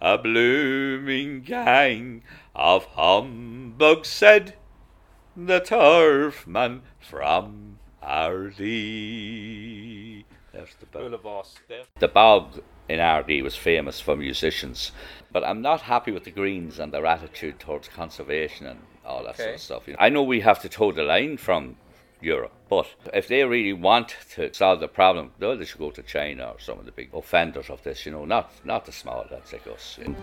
A blooming gang of humbugs, said the turfman from Ardee. There's the bog. The bog in Ardee was famous for musicians, but I'm not happy with the Greens and their attitude towards conservation and all that sort of stuff. You know, I know we have to toe the line from Europe, but if they really want to solve the problem, well, they should go to China or some of the big offenders of this. You know, not not the small lads like us. you know.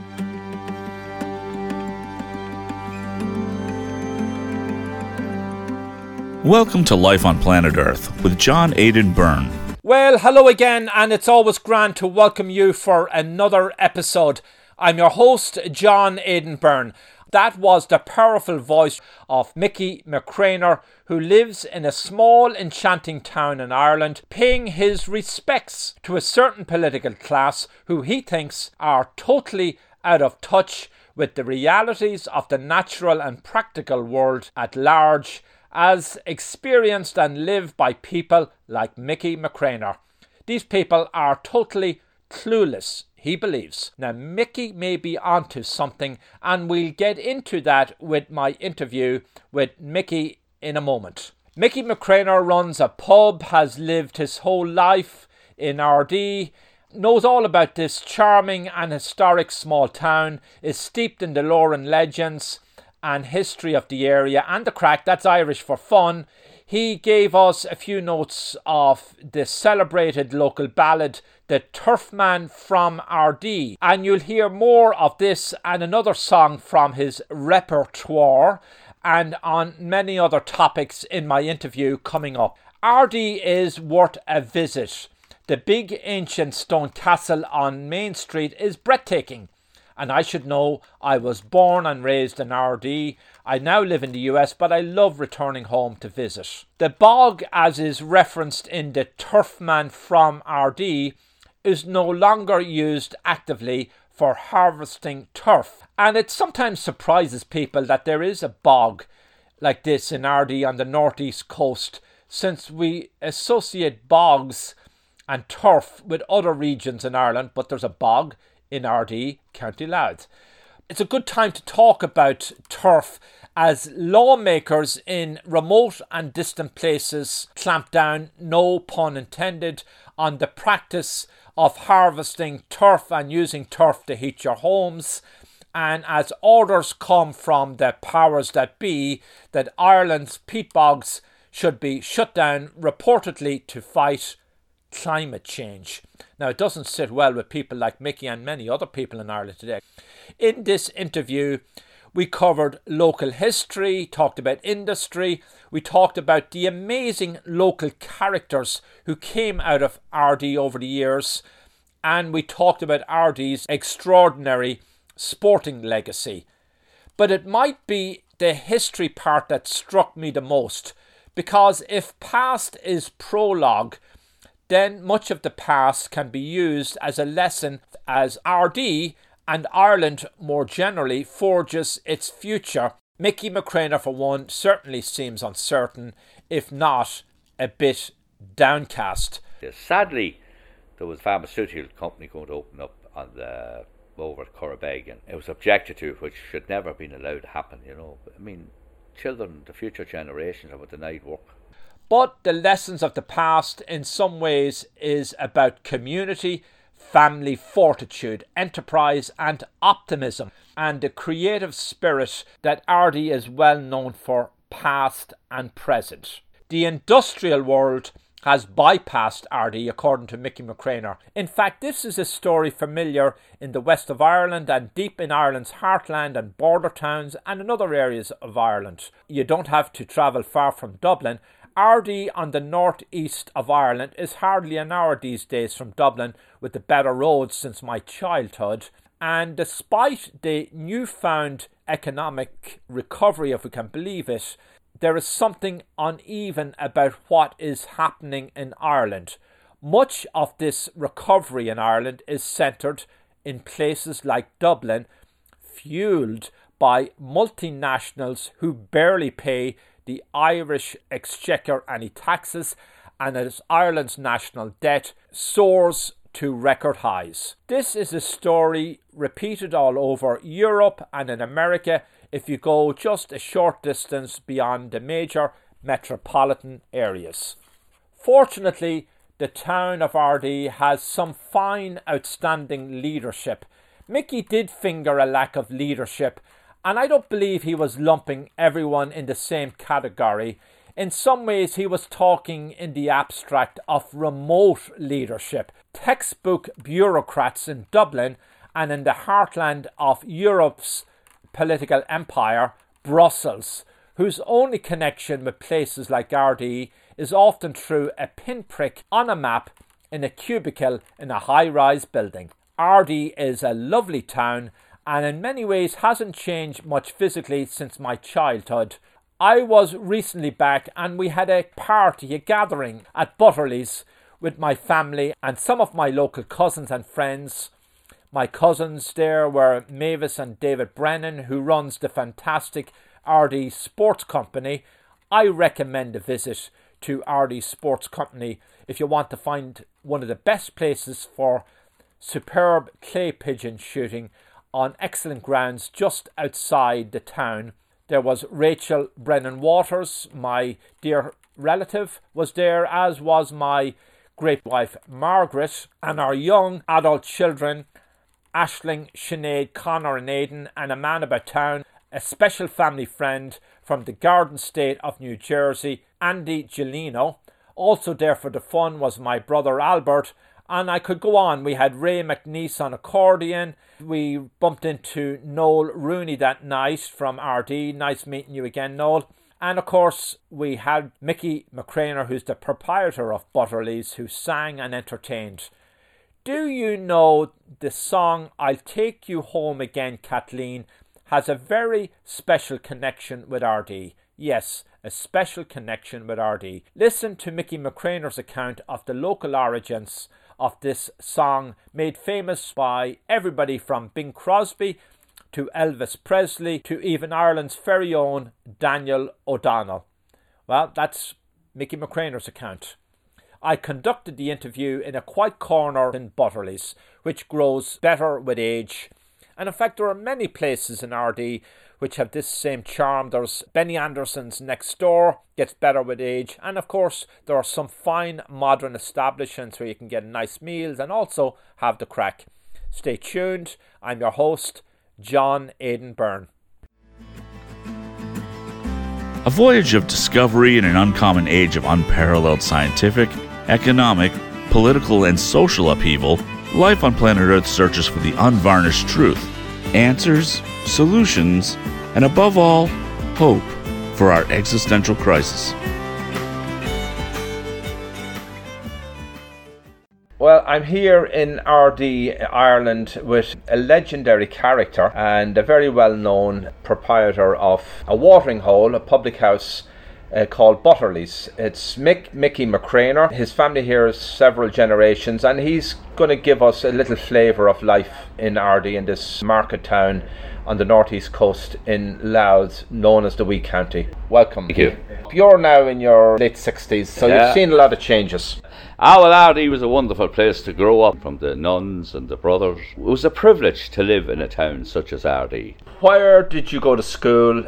Welcome to Life on Planet Earth with John Aidan Byrne. Well, hello again, and it's always grand to welcome you for another episode. I'm your host, John Aidan Byrne. That was the powerful voice of Mickey McCraner, who lives in a small, enchanting town in Ireland, paying his respects to a certain political class who he thinks are totally out of touch with the realities of the natural and practical world at large as experienced and lived by people like Mickey McCraner. These people are totally clueless, he believes. Now, Mickey may be onto something, and we'll get into that with my interview with Mickey in a moment. Mickey McCraner runs a pub, has lived his whole life in Ardee, knows all about this charming and historic small town, is steeped in the lore and legends and history of the area and the crack, that's Irish for fun. He gave us a few notes of the celebrated local ballad, The Turfman from Ardee. And you'll hear more of this and another song from his repertoire and on many other topics in my interview coming up. Ardee is worth a visit. The big ancient stone castle on Main Street is breathtaking and I should know I was born and raised in Ardee. I now live in the US, but I love returning home to visit. The bog, as is referenced in the Turfman from Ardee, is no longer used actively for harvesting turf, and it sometimes surprises people that there is a bog like this in Ardee on the northeast coast, since we associate bogs and turf with other regions in Ireland, but there's a bog in Ardee, County Louth. It's a good time to talk about turf as lawmakers in remote and distant places clamp down, no pun intended, on the practice of harvesting turf and using turf to heat your homes. And as orders come from the powers that be that Ireland's peat bogs should be shut down reportedly to fight climate change. Now, it doesn't sit well with people like Mickey and many other people in Ireland today. In this interview, we covered local history, talked about industry, we talked about the amazing local characters who came out of Ardee over the years, and we talked about Ardee's extraordinary sporting legacy. But it might be the history part that struck me the most, because if past is prologue, then much of the past can be used as a lesson as Ardee and Ireland more generally forges its future. Mickey McCraner, for one, certainly seems uncertain, if not a bit downcast. Sadly, there was a pharmaceutical company going to open up on the over at Corribegan. It was objected to, which should never have been allowed to happen. You know, I mean, children, the future generations, are denied work. But the lessons of the past, in some ways, is about community, family fortitude, enterprise, and optimism, and the creative spirit that Ardee is well known for, past and present. The industrial world has bypassed Ardee, according to Mickey McCraner. In fact, this is a story familiar in the west of Ireland and deep in Ireland's heartland and border towns and in other areas of Ireland. You don't have to travel far from Dublin. Ardee on the northeast of Ireland is hardly an hour these days from Dublin with the better roads since my childhood. And despite the newfound economic recovery, if we can believe it, there is something uneven about what is happening in Ireland. Much of this recovery in Ireland is centred in places like Dublin, fueled by multinationals who barely pay the Irish exchequer any taxes, and as Ireland's national debt soars to record highs. This is a story repeated all over Europe and in America if you go just a short distance beyond the major metropolitan areas. Fortunately, the town of Ardee has some fine, outstanding leadership. Mickey did finger a lack of leadership, and I don't believe he was lumping everyone in the same category. In some ways, he was talking in the abstract of remote leadership, textbook bureaucrats in Dublin and in the heartland of Europe's political empire, Brussels, whose only connection with places like Ardee is often through a pinprick on a map in a cubicle in a high rise building. Ardee is a lovely town and in many ways hasn't changed much physically since my childhood. I was recently back and we had a party, a gathering at Butterley's with my family and some of my local cousins and friends. My cousins there were Mavis and David Brennan, who runs the fantastic Ardee Sports Company. I recommend a visit to Ardee Sports Company if you want to find one of the best places for superb clay pigeon shooting on excellent grounds just outside the town there was Rachel Brennan Waters, my dear relative, was there, as was my great wife Margaret, and our young adult children, Ashling, Sinead, Connor, and Aidan, and a man about town, a special family friend from the Garden State of New Jersey, Andy Gelino. Also there for the fun was my brother Albert and I could go on. We had Ray McNeese on accordion. We bumped into Noel Rooney that night from Ardee. Nice meeting you again, Noel. And of course, we had Mickey McCraner, who's the proprietor of Butterley's, who sang and entertained. Do you know the song I'll Take You Home Again, Kathleen, has a very special connection with Ardee? Yes, a special connection with Ardee. Listen to Mickey McCraner's account of the local origins of this song, made famous by everybody from Bing Crosby to Elvis Presley to even Ireland's very own Daniel O'Donnell. Well, that's Mickey McCraner's account. I conducted the interview in a quiet corner in Butterley's, which grows better with age. And in fact, there are many places in Ardee which have this same charm. There's Benny Anderson's next door, gets better with age, and of course there are some fine modern establishments where you can get nice meals and also have the crack. Stay tuned. I'm your host, John Aidan Byrne. A voyage of discovery in an uncommon age of unparalleled scientific, economic, political, and social upheaval, life on planet Earth searches for the unvarnished truth, answers, solutions, and above all, hope for our existential crisis. Well, I'm here in Ardee, Ireland, with a legendary character and a very well known proprietor of a watering hole, a public house uh, called Butterley's. It's Mick Mickey McCraner. His family here is several generations, and he's going to give us a little flavour of life in Ardee, in this market town on the northeast coast in Louth, known as the Wee County. Welcome. Thank you. You're now in your late 60s, so Yeah. you've seen a lot of changes. Ah, well, Ardee was a wonderful place to grow up from the nuns and the brothers. It was a privilege to live in a town such as Ardee. Where did you go to school?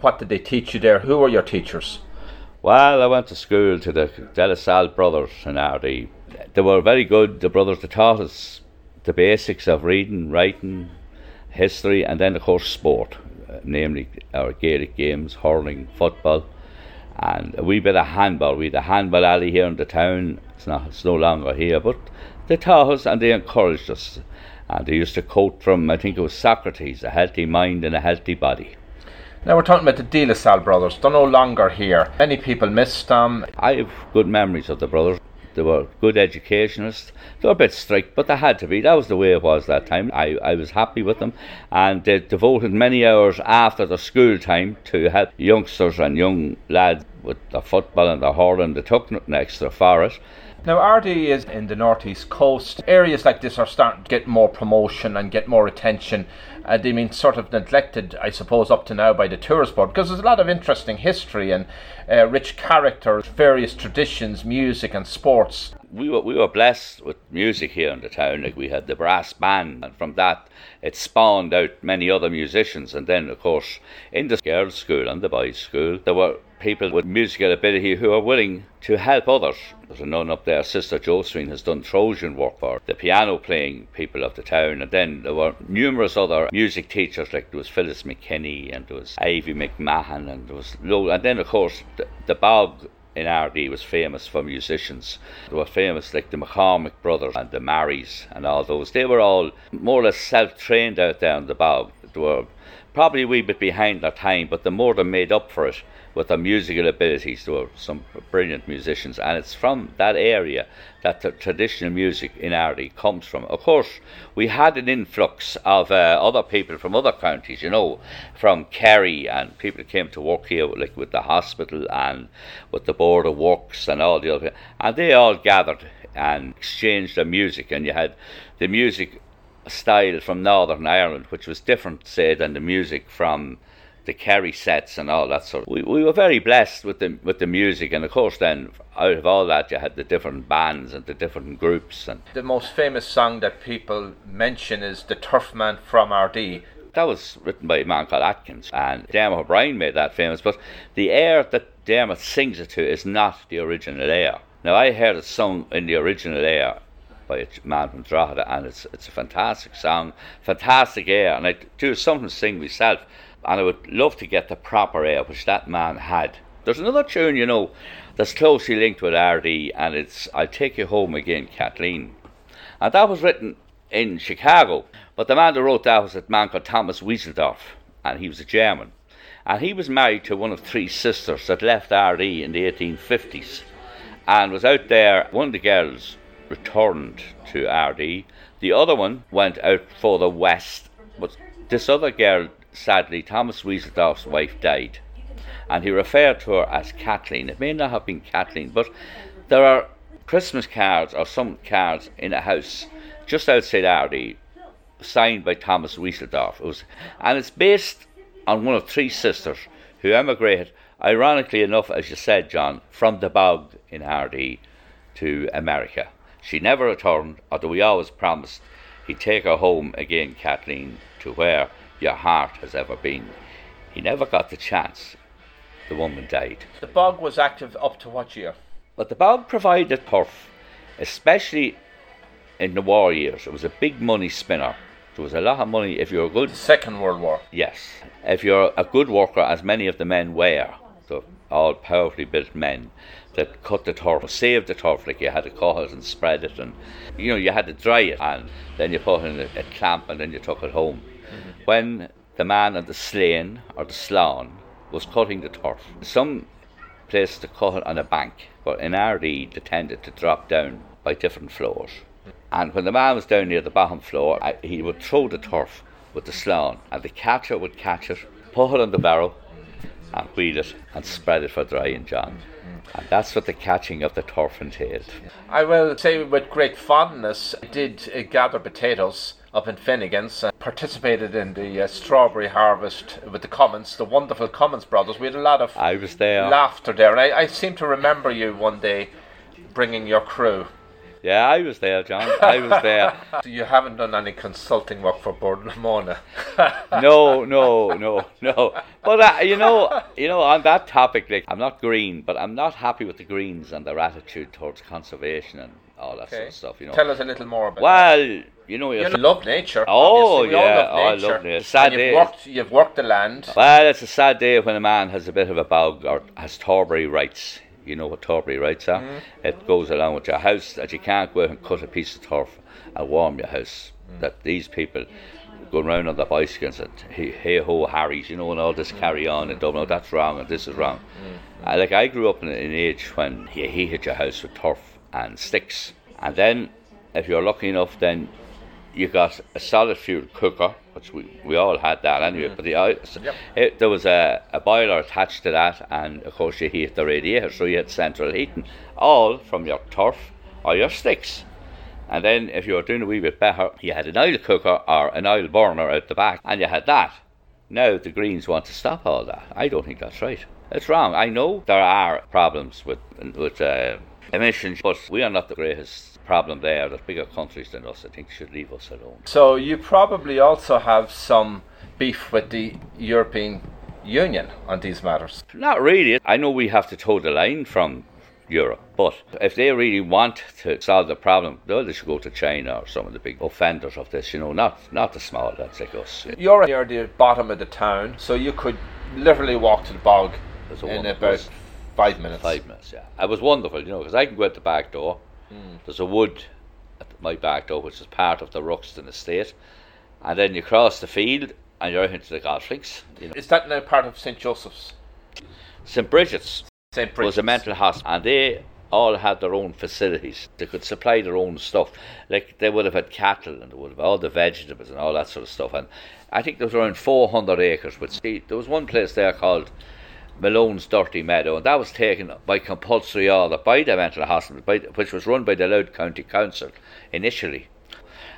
What did they teach you there? Who were your teachers? Well, I went to school to the De La Salle brothers in Ardee. They were very good, the brothers. They taught us the basics of reading, writing, history, and then, of course, sport, namely our Gaelic games, hurling, football, and a wee bit of handball. We had a handball alley here in the town. It's not, it's no longer here, but they taught us and they encouraged us. And they used to quote from, I think it was Socrates, a healthy mind and a healthy body. Now we're talking about the De La Salle brothers. They're no longer here. Many people miss them. I have good memories of the brothers. They were good educationists. They were a bit strict, but they had to be. That was the way it was that time. I, I was happy with them. And they devoted many hours after the school time to help youngsters and young lads with the football and the hurling. They took nothing extra for it. Now, Ardee is in the northeast coast. Areas like this are starting to get more promotion and get more attention. Uh, they mean sort of neglected, I suppose, up to now by the tourist board because there's a lot of interesting history and uh, rich character, various traditions, music, and sports. we were we were blessed with music here in the town. Like we had the brass band, and from that it spawned out many other musicians. And then, of course, in the girls' school and the boys' school, there were people with musical ability who are willing to help others. There's a nun up there, Sister Josephine, has done Trojan work for the piano playing people of the town. And then there were numerous other music teachers, like there was Phyllis McKinney and there was Ivy McMahon, and there was and then of course the, the bog in Ardee was famous for musicians. They were famous like the McCormick brothers and the Marys and all those. They were all more or less self trained out there in the bog. They were probably a wee bit behind their time, but the more they made up for it with their musical abilities. There were some brilliant musicians, and it's from that area that the traditional music in Ardee comes from. Of course, we had an influx of uh, other people from other counties, you know, from Kerry, and people came to work here, like with the hospital and with the Board of Works and all the other, and they all gathered and exchanged their music, and you had the music style from Northern Ireland, which was different, say, than the music from the Kerry sets and all that sort. Of. We we were very blessed with the with the music, and of course, then out of all that, you had the different bands and the different groups. And the most famous song that people mention is "The Turfman from Ardee." That was written by a man called Atkins, and Dermot O'Brien made that famous. But the air that Dermot sings it to is not the original air. Now I heard it sung in the original air by a man from Drogheda, and it's it's a fantastic song, fantastic air, and I do something to sing myself and I would love to get the proper air which that man had. There's another tune, you know, that's closely linked with Ardee, and it's I'll Take You Home Again, Kathleen. And that was written in Chicago, but the man that wrote that was a man called Thomas Wieseldorf, and he was a German. And he was married to one of three sisters that left Ardee in the 1850s and was out there. One of the girls returned to Ardee, the other one went out further west, but this other girl sadly, Thomas Wieseldorf's wife died, and he referred to her as Kathleen. It may not have been Kathleen, but there are Christmas cards or some cards in a house just outside Ardee signed by Thomas Wieseldorf. It was, and it's based on one of three sisters who emigrated, ironically enough, as you said, John, from the bog in Ardee to America. She never returned, although we always promised he'd take her home again, Kathleen, to where your heart has ever been. He never got the chance. The woman died. The bog was active up to what year? But the bog provided turf, especially in the war years. It was a big money spinner. There was a lot of money if you're a good. Second World War. Yes. If you're a good worker, as many of the men were, the all powerfully built men that cut the turf, saved the turf, like you had to cut it and spread it, and you know you had to dry it, and then you put it in a, a clamp, and then you took it home when the man of the slane or the slawn was cutting the turf. Some placed the cut on a bank, but in Ardee they tended to drop down by different floors. And when the man was down near the bottom floor, I, he would throw the turf with the slan, and the catcher would catch it, put it on the barrow, and wheel it and spread it for drying, John. And that's what the catching of the turf entailed. I will say with great fondness, I did uh, gather potatoes up in Finnegan's and participated in the uh, strawberry harvest with the Cummins, the wonderful Cummins brothers. We had a lot of I was there. laughter there, and I, I seem to remember you one day bringing your crew. Yeah, I was there, John. I was there. so you haven't done any consulting work for Bord na Móna? no, no, no, no. But uh, you know, you know, on that topic, like, I'm not green, but I'm not happy with the Greens and their attitude towards conservation and all that okay. sort of stuff. You know. Tell us a little more about. Well, that. You know, you love nature. Oh yeah, love oh, I love nature. Sad you've day. Worked, you've worked the land. Well, it's a sad day when a man has a bit of a bog or has Turbary rights. You know what Turbary rights are. Mm. It goes along with your house that you can't go out and cut a piece of turf and warm your house. Mm. That these people going round on their bicycles and hey, hey ho Harry's, you know, and all this carry on and don't know that's wrong and this is wrong. Mm. Uh, like I grew up in an age when you hit your house with turf and sticks, and then if you're lucky enough, then you got a solid fuel cooker, which we, we all had that anyway. Mm. But the, yep. it, there was a, a boiler attached to that, and of course you heat the radiator, so you had central heating, all from your turf or your sticks. And then if you were doing a wee bit better, you had an oil cooker or an oil burner out the back, and you had that. Now the Greens want to stop all that. I don't think that's right. It's wrong. I know there are problems with with uh, emissions, but we are not the greatest problem there. There's bigger countries than us, I think, should leave us alone. So you probably also have some beef with the European Union on these matters. Not really. I know we have to toe the line from Europe. But if they really want to solve the problem, well, they should go to China or some of the big offenders of this, you know, not not the small lads like us. You're near the bottom of the town, so you could literally walk to the bog in about five minutes. Five minutes, yeah. It was wonderful, you know, because I can go out the back door. Mm. There's a wood at my back door, which is part of the Ruxton estate. And then you cross the field and you're out into the golf links. You know. Is that now part of St. Joseph's? St. Bridget's. St. Bridget's. was a mental hospital, and they all had their own facilities. They could supply their own stuff. Like they would have had cattle and they would have all the vegetables and all that sort of stuff. And I think there was around 400 acres. But see, there was one place there called Malone's Dirty Meadow, and that was taken by compulsory order by the mental hospital, by, which was run by the Louth County Council initially.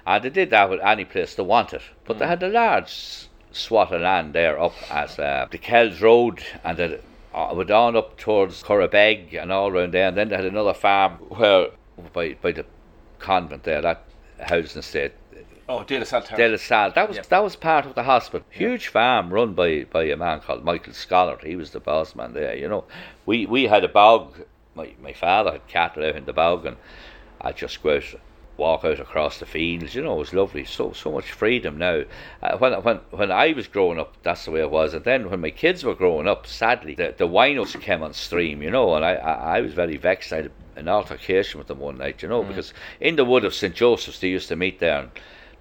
And they did that with any place they wanted. But mm. they had a large swat of land there up at uh, the Kells Road and the uh, went on up towards Currabeg and all around there, and then they had another farm where by by the convent there, that housing estate. Oh, De La Salle. De La Salle. That was that was part of the hospital. Huge farm run by, by a man called Michael Scholar. He was the boss man there. You know, we we had a bog. My my father had cattle out in the bog, and I just go out walk out across the fields. You know, it was lovely. So so much freedom now. Uh, when when when I was growing up, that's the way it was. And then when my kids were growing up, sadly, the the winos came on stream. You know, and I I, I was very vexed. I had an altercation with them one night. You know, mm. because in the wood of St Joseph's, they used to meet there. and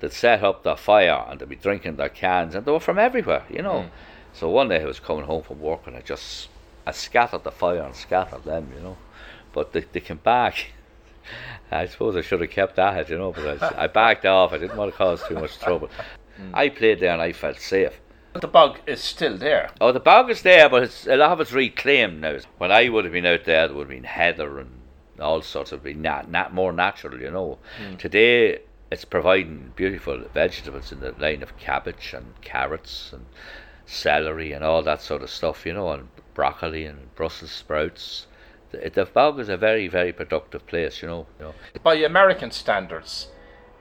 They'd set up their fire and they'd be drinking their cans, and they were from everywhere. You know. Mm. So one day I was coming home from work and I just I scattered the fire and scattered them. You know, but they they came back. I suppose I should have kept at it, you know, but I, I backed off. I didn't want to cause too much trouble. Mm. I played there and I felt safe. But the bog is still there. Oh, the bog is there, but it's, a lot of it's reclaimed now. When I would have been out there, there would have been heather and all sorts of been nat, nat more natural, you know. Mm. Today, it's providing beautiful vegetables in the line of cabbage and carrots and celery and all that sort of stuff, you know, and broccoli and Brussels sprouts the bog is a very, very productive place, you know. You know. By American standards,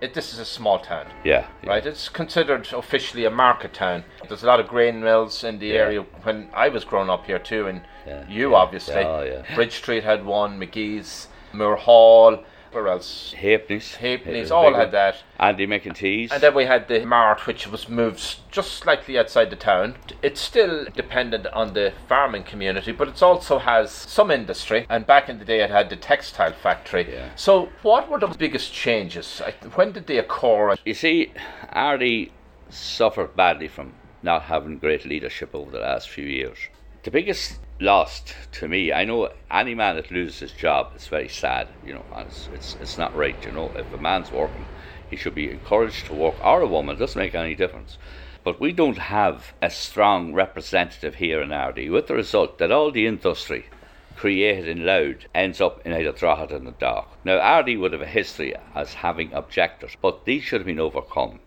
it, this is a small town. Yeah, yeah, Right? It's considered officially a market town. There's a lot of grain mills in the yeah. area when I was growing up here too, and yeah, you obviously. Oh, Bridge Street had one, McGee's, Moore Hall, where else? Halfpenny's. Halfpenny's, all had that. Andy McEntee's. And then we had the Mart, which was moved just slightly outside the town. It's still dependent on the farming community, but it also has some industry. And back in the day, it had the textile factory. Yeah. So, what were the biggest changes? When did they occur? You see, Ardee suffered badly from not having great leadership over the last few years. The biggest lost to me. I know any man that loses his job is very sad, you know, it's, it's, it's not right, you know. If a man's working, he should be encouraged to work, or a woman, it doesn't make any difference. But we don't have a strong representative here in Ardee, with the result that all the industry created in Louth ends up in either Drogheda or Dock. Now, Ardee would have a history as having objectors, but these should have been overcome.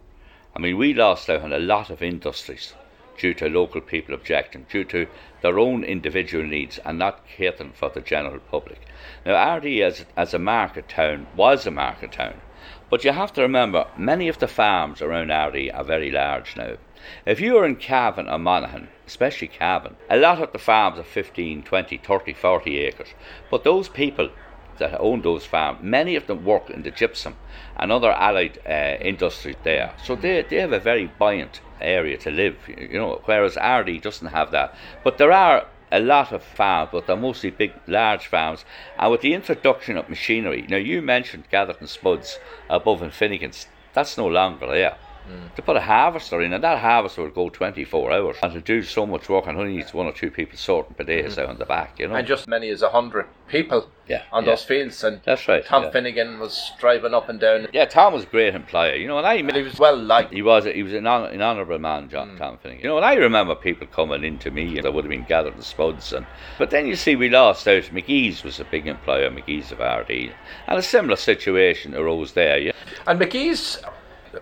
I mean, we lost out on a lot of industries due to local people objecting, due to their own individual needs and not catering for the general public. Now, Ardee as, as a market town was a market town, but you have to remember many of the farms around Ardee are very large now. If you are in Cavan or Monaghan, especially Cavan, a lot of the farms are 15, 20, 30, 40 acres, but those people that own those farms, many of them work in the gypsum and other allied uh, industries there. So they, they have a very buoyant area to live, you know, whereas Ardee doesn't have that. But there are a lot of farms, but they're mostly big, large farms. And with the introduction of machinery, now you mentioned Gatherton Spuds above in Finnegan's, that's no longer there. Mm. To put a harvester in, and that harvester would go 24 hours and to do so much work and only needs one or two people sorting potatoes mm-hmm. out on the back, you know. And just many as a hundred people yeah, on yeah. those fields. And that's right. Tom yeah. Finnegan was driving up and down. Yeah, Tom was a great employer, you know, and I he was well liked. He was he was an, an honourable man, John mm. Tom Finnegan. You know, and I remember people coming into me and would have been gathered the spuds and but then you see we lost out. McGee's was a big employer, McGee's of Ardee. And a similar situation arose there, yeah. And McGee's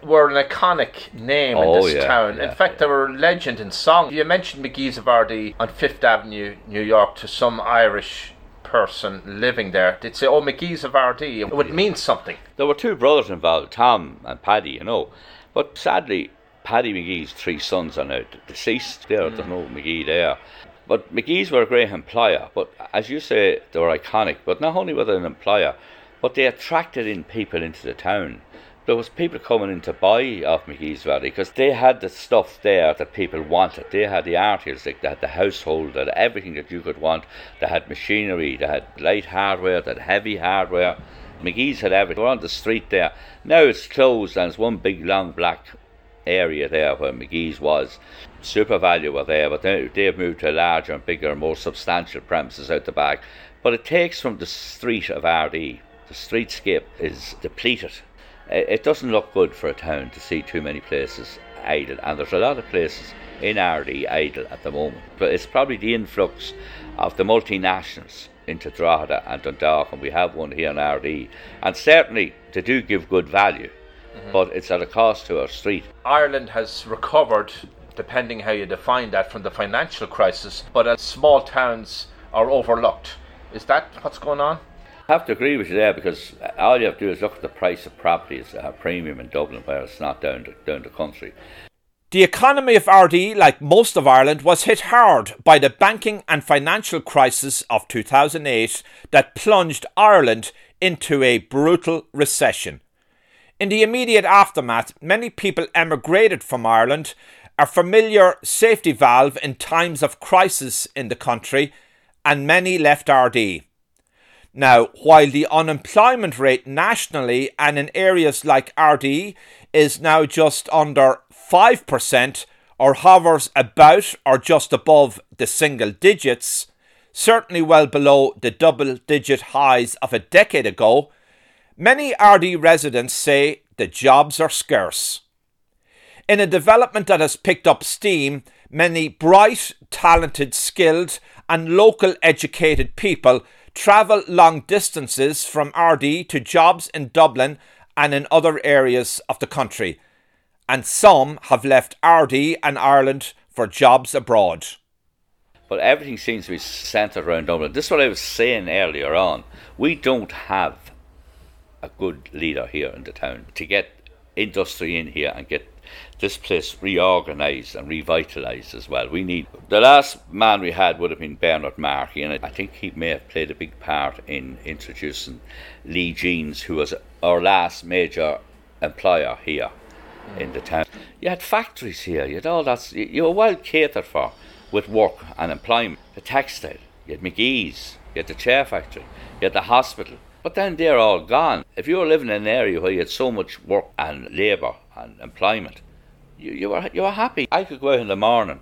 were an iconic name oh, in this yeah, town. Yeah, in fact, yeah. they were a legend in song. You mentioned McGee's of Ardee on Fifth Avenue, New York, to some Irish person living there, they'd say, "Oh, McGee's of Ardee." It would mean something. There were two brothers involved, Tom and Paddy, you know. But sadly, Paddy McGee's three sons are now deceased. There, mm. there's no McGee there. But McGee's were a great employer. But as you say, they were iconic. But not only were they an employer, but they attracted in people into the town there was people coming in to buy off McGee's Valley because they had the stuff there that people wanted. They had the articles, they had the household, they had everything that you could want. They had machinery, they had light hardware, they had heavy hardware. McGee's had everything. We're on the street there. Now it's closed and it's one big long black area there where McGee's was. SuperValu were there, but they, they've moved to larger and bigger, and more substantial premises out the back. But it takes from the street of Ardee. The streetscape is depleted it doesn't look good for a town to see too many places idle, and there's a lot of places in Ardee idle at the moment. But it's probably the influx of the multinationals into Drogheda and Dundalk, and we have one here in Ardee, and certainly they do give good value, mm-hmm. but it's at a cost to our street. Ireland has recovered, depending how you define that, from the financial crisis, but as small towns are overlooked. Is that what's going on? Have to agree with you there because all you have to do is look at the price of properties at a premium in Dublin, where it's not down down the country. The economy of Ardee, like most of Ireland, was hit hard by the banking and financial crisis of 2008 that plunged Ireland into a brutal recession. In the immediate aftermath, many people emigrated from Ireland, a familiar safety valve in times of crisis in the country, and many left Ardee. Now, while the unemployment rate nationally and in areas like Ardee is now just under 5% or hovers about or just above the single digits, certainly well below the double digit highs of a decade ago, many Ardee residents say the jobs are scarce. In a development that has picked up steam, many bright, talented, skilled, and local educated people travel long distances from Ardee to jobs in Dublin and in other areas of the country, and some have left Ardee and Ireland for jobs abroad. But everything seems to be centred around Dublin. This is what I was saying earlier on. We don't have a good leader here in the town to get industry in here and get this place reorganised and revitalised as well. We need the last man we had would have been Bernard Markey, and I think he may have played a big part in introducing Lee Jeans, who was our last major employer here in the town. You had factories here, you had all that, you were well catered for with work and employment. The textile, you had McGee's, you had the chair factory, you had the hospital. But then they're all gone. If you were living in an area where you had so much work and labour and employment, you, you were you were happy. I could go out in the morning.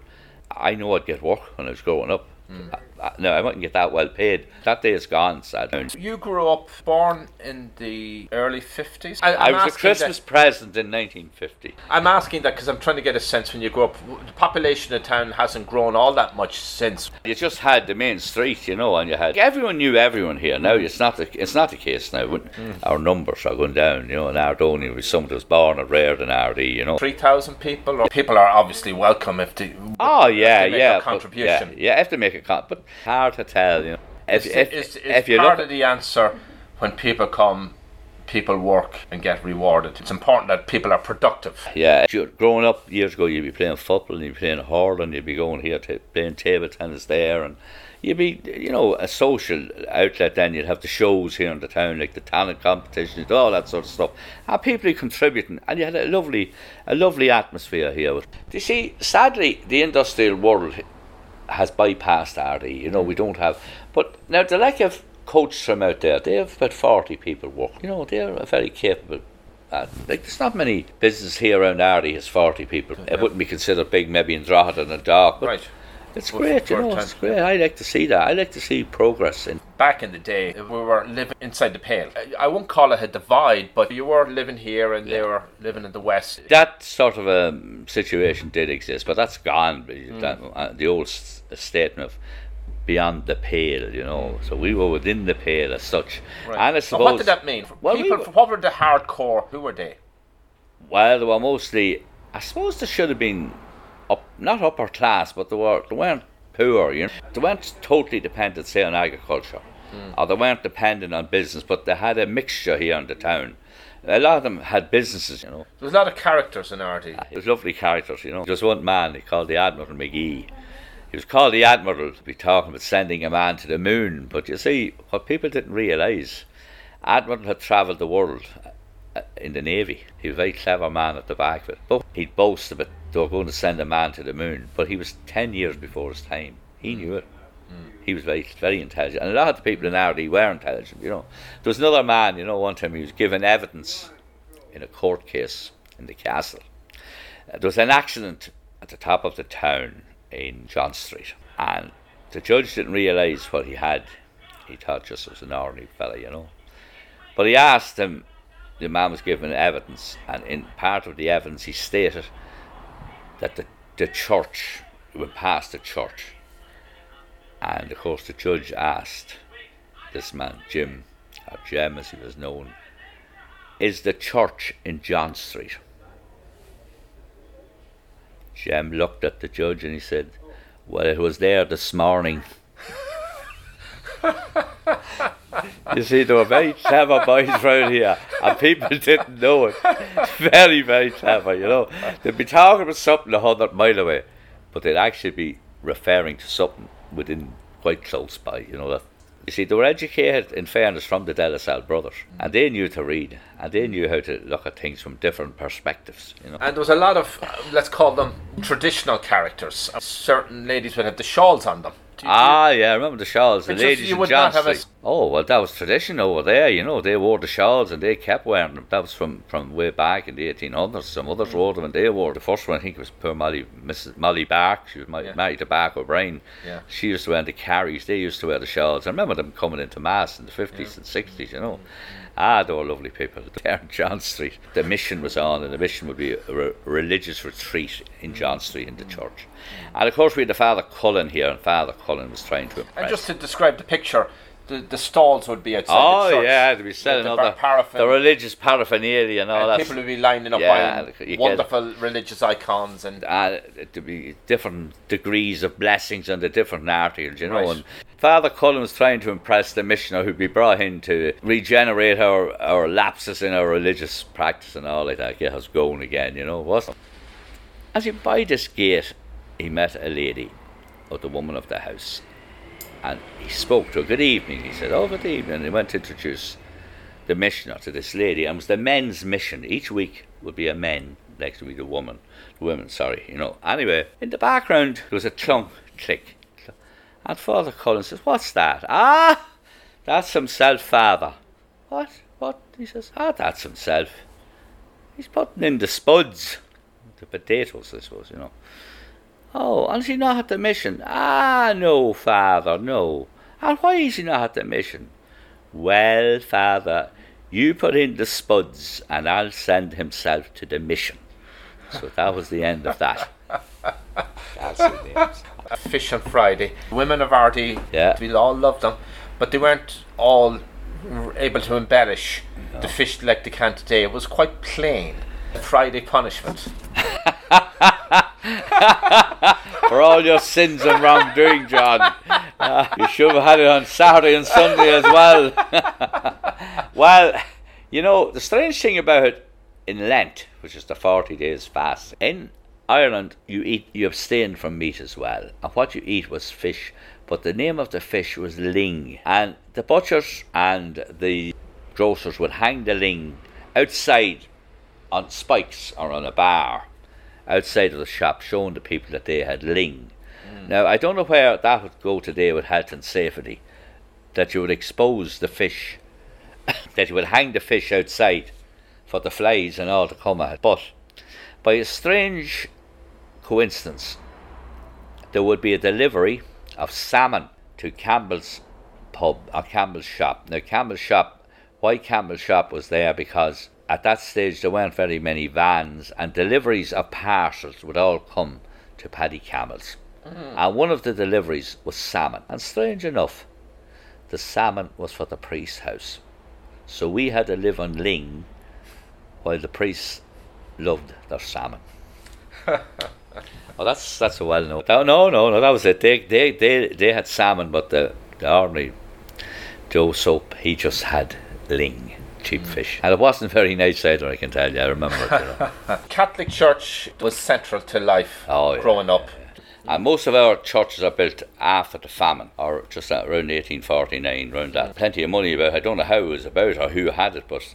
I know I'd get work when I was growing up. Mm. No, I wouldn't get that well paid. That day is gone, sad. You grew up, born in the early 50s? I, I was a Christmas that, present in 1950. I'm asking that because I'm trying to get a sense when you grew up. The population of the town hasn't grown all that much since. You just had the main street, you know, and you had everyone knew everyone here. Now it's not the it's not the case now. Mm. Our numbers are going down, you know. In Ardoni, was someone was born and reared in Ardee, you know. Three thousand people, or people are obviously welcome if they. Oh yeah, yeah, contribution. But, yeah, yeah, if they make a con- but hard to tell. You know, if is, if, is, is if you part look of the answer when people come people work and get rewarded. It's important that people are productive. Yeah, you're growing up years ago, you'd be playing football and you'd be playing hurling, you'd be going here to playing table tennis there, and you'd be, you know, a social outlet. Then you'd have the shows here in the town, like the talent competitions, all that sort of stuff, and people are contributing, and you had a lovely, a lovely atmosphere here. Do you see? Sadly, the industrial world has bypassed Ardee. You know, we don't have. But now the lack of coaches from out there, they have about 40 people work. You know, they're a very capable. Uh, like there's not many businesses here around Ardee has 40 people. Yeah. It wouldn't be considered big maybe in Drogheda and Dark. Right. It's great, you know, it's great. I like to see that. I like to see progress in. Back in the day, we were living inside the pale. I won't call it a divide, but you were living here and yeah. they were living in the west. That sort of a situation did exist, but that's gone. Mm. That, uh, the old statement of beyond the pale, you know. So we were within the pale as such. Right. And I suppose. what did that mean? Well, People, we were, what were the hardcore? Who were they? Well, they were mostly. I suppose they should have been up, not upper class, but they were they weren't poor. You know, they weren't totally dependent, say, on agriculture. Hmm. or they weren't dependent on business, but they had a mixture here in the town. A lot of them had businesses, you know. There was a lot of characters in Ardee. There was lovely characters, you know. There was one man, he called the Admiral McGee. He was called the Admiral to be talking about sending a man to the moon. But you see, what people didn't realise, Admiral had travelled the world uh, in the Navy. He was a very clever man at the back of it. But he'd boast about they were going to send a man to the moon. But he was 10 years before his time. He knew it. He was very, very intelligent. And a lot of the people in Ardee were intelligent, you know. There was another man, you know, one time he was given evidence in a court case in the castle. Uh, there was an accident at the top of the town in John Street. And the judge didn't realise what he had. He thought just was an ordinary fella, you know. But he asked him, the man was given evidence, and in part of the evidence he stated that the, the church, went past the church, and of course, the judge asked this man, Jim, or Jem as he was known, is the church in John Street? Jem looked at the judge and he said, Well, it was there this morning. you see, they were very clever boys round here, and people didn't know it. Very, very clever, you know. They'd be talking about something a hundred mile away, but they'd actually be referring to something within quite close by, you know. That you see, they were educated, in fairness, from the De La Salle brothers, and they knew to read, and they knew how to look at things from different perspectives, you know. And there was a lot of, uh, let's call them traditional characters. Certain ladies would have the shawls on them. Do you- Ah, yeah, I remember the shawls, the ladies you in would not have a Oh, well, that was tradition over there, you know. They wore the shawls and they kept wearing them. That was from, from way back in the 1800s. Some Mm. others wore them and they wore The first one, I think, it was poor Molly, Mrs. Molly Bark. She was Yeah. married to Bark O'Brien. Yeah. She used to wear the carries. They used to wear the shawls. I remember them coming into Mass in the 50s and 60s, you know. Ah, they were lovely people. There in John Street. The mission was on, and the mission would be a re- religious retreat in John Street in the church. And of course, we had the Father Cullen here, and Father Cullen was trying to impress. And just to describe the picture, the, the stalls would be outside Oh the church. yeah, to be selling the all the, paraffin. the religious paraphernalia and all And that. people would be lining up Yeah, buying wonderful religious icons and uh, to be different degrees of blessings the different articles, you know. Right. And Father Cullen was trying to impress the missioner who'd be brought in to regenerate our, our lapses in our religious practice and all like that, get us going again, you know. Wasn't As he by this gate, he met a lady, or the woman of the house, and he spoke to her. Good evening, he said. Oh, good evening. And he went to introduce the missioner to this lady, and it was the men's mission. Each week would be a men, next week a woman, the women, sorry, you know. Anyway, in the background there was a clunk, click, and Father Cullen says, "What's that? Ah, that's himself, Father. What? What?" He says, "Ah, that's himself. He's putting in the spuds, the potatoes, I suppose, you know." Oh, and is he not at the mission? Ah, no, Father, no. And why is he not at the mission? Well, Father, you put in the spuds and I'll send himself to the mission. So that was the end of that. That's the names. fish on Friday. Women of Ardee, Yeah. we all loved them, but they weren't all able to embellish the fish like they can today. It was quite plain. Friday punishment. For all your sins and wrongdoing, John. Uh, you should have had it on Saturday and Sunday as well. well, you know, the strange thing about it in Lent, which is the 40 days fast, in Ireland you eat you abstain from meat as well. And what you eat was fish, but the name of the fish was ling. And the butchers and the grocers would hang the ling outside on spikes or on a bar outside of the shop showing the people that they had ling. Now, I don't know where that would go today with health and safety, that you would expose the fish, that you would hang the fish outside for the flies and all to come at. But by a strange coincidence, there would be a delivery of salmon to Campbell's pub or Campbell's shop. Now, Campbell's shop, why Campbell's shop was there because at that stage there weren't very many vans and deliveries of parcels would all come to Paddy Campbell's. Mm-hmm. And one of the deliveries was salmon. And strange enough, the salmon was for the priest's house. So we had to live on ling while the priests loved their salmon. well, that's that's a well known. No, no, no, no, that was it. They they they, they had salmon, but the, the ordinary Joe Soap, he just had ling, cheap fish. And it wasn't very nice either, I can tell you. I remember it. You know. Catholic Church was central to life Oh, yeah. growing up. And most of our churches are built after the famine, or just around 1849, around that. Plenty of money about. I don't know how it was about or who had it, but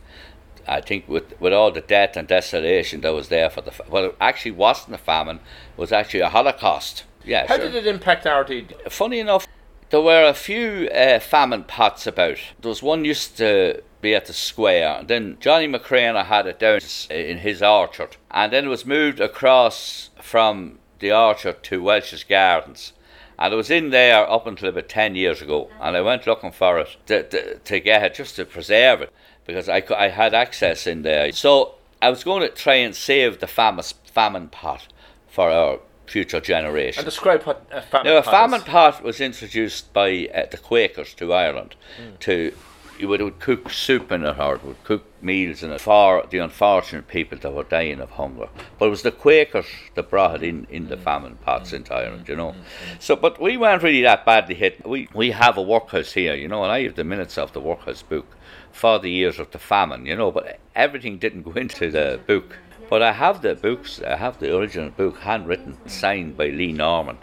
I think with with all the death and desolation that was there for the fa- well, it actually wasn't a famine. It was actually a Holocaust. Yeah. How sure. did it impact Ardee? Funny enough, there were a few uh, famine pots about. There was one used to be at the square, and then Johnny McCrane had it down in his orchard, and then it was moved across from the orchard to Welch's Gardens. And it was in there up until about 10 years ago, and I went looking for it to, to, to get it, just to preserve it, because I, I had access in there. So I was going to try and save the famous famine pot for our future generation. And describe what a famine Now, a famine pot was introduced by uh, the Quakers to Ireland Hmm. to you would, would cook soup in it or it would cook meals in it for the unfortunate people that were dying of hunger. But it was the Quakers that brought it in in the hmm. famine pots hmm. into Ireland, you know. Hmm. So, but we weren't really that badly hit. We we have a workhouse here, you know, and I have the minutes of the workhouse book for the years of the famine, you know. But everything didn't go into the book. But I have the books. I have the original book, handwritten, signed by Lee Norman,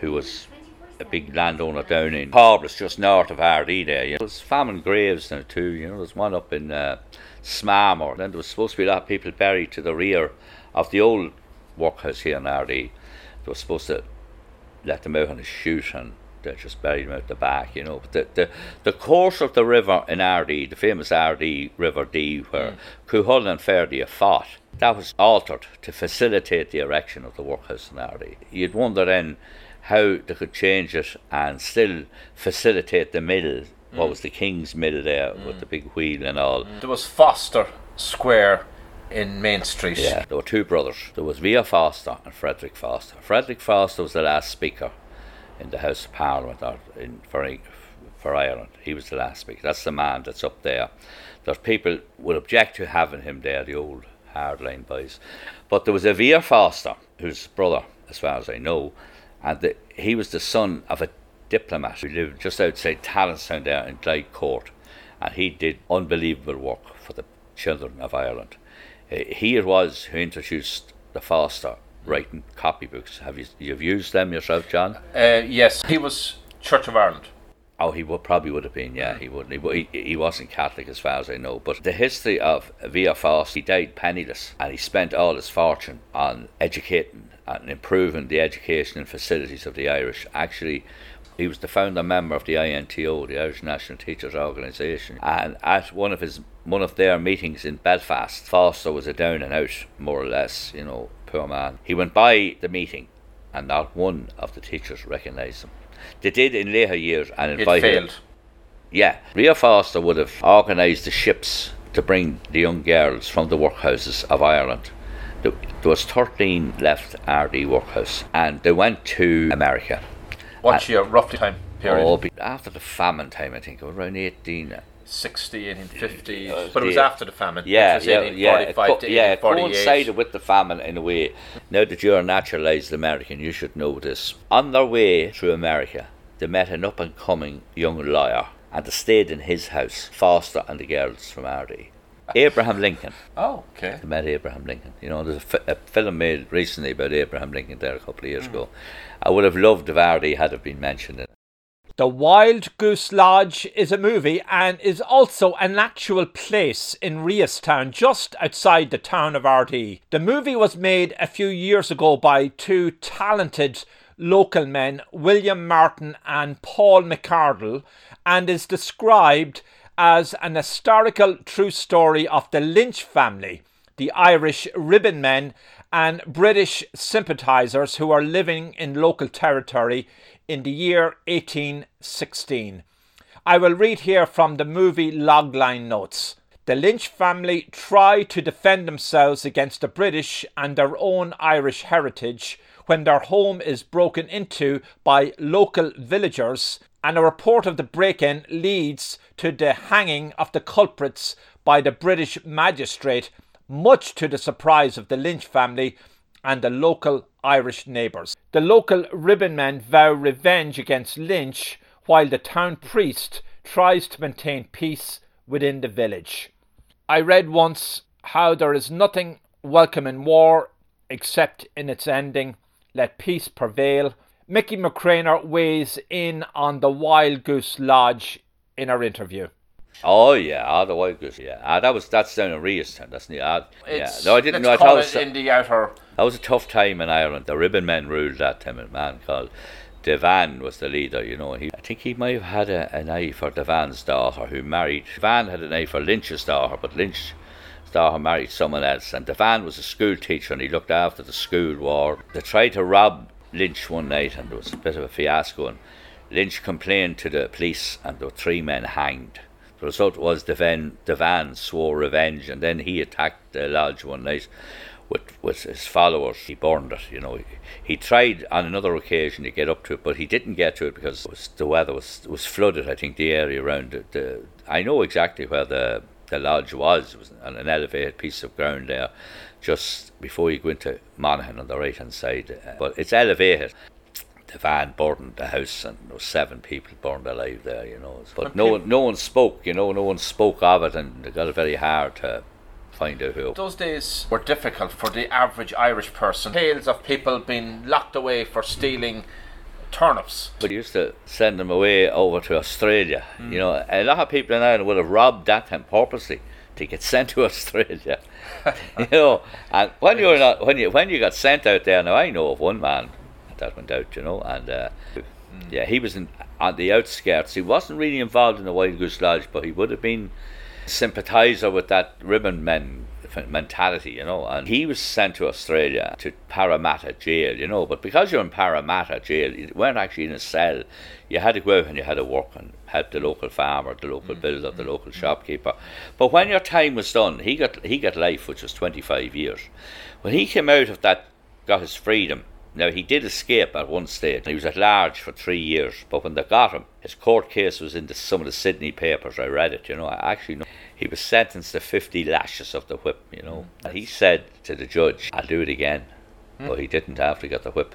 who was a big landowner down in Corbless, just north of Ardee there. You know. There's famine graves now too. You know, there's one up in uh, Smarmore. Then there was supposed to be a lot of people buried to the rear of the old workhouse here in Ardee. They were supposed to let them out on a chute and they just buried them out the back, you know. But the, the, the course of the river in Ardee, the famous Ardee River Dee, where mm. Cuhull and Ferdia fought, that was altered to facilitate the erection of the workhouse in Ardee. You'd wonder then how they could change it and still facilitate the mill. What mm. was the King's Mill there mm. with the big wheel and all? There was Foster Square in Main Street. Yeah, there were two brothers. There was Vere Foster and Frederick Foster. Frederick Foster was the last speaker in the House of Parliament or in, for, for Ireland. He was the last speaker. That's the man that's up there. There's people would object to having him there, the old hardline boys. But there was a Vere Foster, whose brother, as far as I know, and the, he was the son of a diplomat who lived just outside Tallanstown there in Glyde Court. And he did unbelievable work for the children of Ireland. Uh, he it was who introduced the Foster writing copybooks. Have you you've used them yourself, John? Uh, yes, he was Church of Ireland. Oh, he would probably would have been. Yeah, he would. He, he, wasn't Catholic as far as I know. But the history of Vere Foster, he died penniless, and he spent all his fortune on educating and improving the education and facilities of the Irish. Actually, he was the founder member of the INTO, the Irish National Teachers Organisation, and at one of his one of their meetings in Belfast, Foster was a down and out, more or less, you know, poor man. He went by the meeting, and not one of the teachers recognised him. They did in later years and It invited him. failed. Yeah, Vere Foster would have organised the ships to bring the young girls from the workhouses of Ireland. There was 13 left Ardee workhouse, and they went to America. What year, roughly time period? Oh, after the famine time, I think, around 18. 60, 1850. Uh, but it was after the famine. Yeah, yeah, yeah. It, co- yeah, it coincided with the famine in a way. Now that you're a naturalised American, you should know this. On their way through America, they met an up and coming young lawyer, and they stayed in his house, Foster and the girls from Ardee. Abraham Lincoln. Oh, okay. They met Abraham Lincoln. You know, there's a, fi- a film made recently about Abraham Lincoln there a couple of years ago. I would have loved if Ardee had have been mentioned in. The Wild Goose Lodge is a movie and is also an actual place in Reaghstown, just outside the town of Ardee. The movie was made a few years ago by two talented local men, William Martin and Paul McCardle, and is described as an historical true story of the Lynch family, the Irish ribbon men, and British sympathisers who are living in local territory in the year 1816. I will read here from the movie logline notes. The Lynch family try to defend themselves against the British and their own Irish heritage when their home is broken into by local villagers, and a report of the break in leads to the hanging of the culprits by the British magistrate, much to the surprise of the Lynch family and the local Irish neighbours. The local ribbon men vow revenge against Lynch, while the town priest, tries to maintain peace within the village. I read once how there is nothing welcome in war except in its ending. Let peace prevail. Mickey McCrainer weighs in on the Wild Goose Lodge in our interview. Oh yeah, ah, the Wild Goose. Yeah, ah, that was that's down in Reaghstown. That's the ah, yeah. No, I didn't know. I thought it was in the outer. That was a tough time in Ireland. The ribbon men ruled that time. A man called Devan was the leader. You know, he I think he might have had a, an eye for Devan's daughter, who married. Devan had an eye for Lynch's daughter, but Lynch's daughter married someone else. And Devan was a school teacher and he looked after the school war. They tried to rob Lynch one night and there was a bit of a fiasco. And Lynch complained to the police and there were three men hanged. The result was Devan, Devan swore revenge and then he attacked the lodge one night with, with his followers. He burned it, you know. He, tried on another occasion to get up to it, but he didn't get to it because it was, the weather was was flooded. I think the area around it. the I know exactly where the the lodge was. It was on an elevated piece of ground there, just before you go into Monaghan on the right hand side. Uh, but it's elevated. Devan burned the house, and there was seven people burned alive there. You know, but no one, no one spoke. You know, no one spoke of it, and it got it very hard to find out who. Those days were difficult for the average Irish person. Tales of people being locked away for stealing turnips. But used to send them away over to Australia. Mm. You know, a lot of people in Ireland would have robbed that time purposely to get sent to Australia. you know, and when you're not, when you when you got sent out there, now I know of one man that went out. You know, and uh, mm. yeah, he was in, on the outskirts. He wasn't really involved in the Wild Goose Lodge, but he would have been sympathiser with that ribbon men mentality, you know. And he was sent to Australia to Parramatta jail, you know. But because you're in Parramatta jail, you weren't actually in a cell. You had to go out and you had to work and help the local farmer, the local mm. builder, the local mm. shopkeeper. But when your time was done, he got he got life, which was 25 years. When he came out of that, got his freedom. Now he did escape at one stage. He was at large for three years, but when they got him, his court case was in the, some of the Sydney papers. I read it. You know, I actually know he was sentenced to 50 lashes of the whip, you know. Mm. And he said to the judge, I'll do it again. Mm. But he didn't after he got the whip.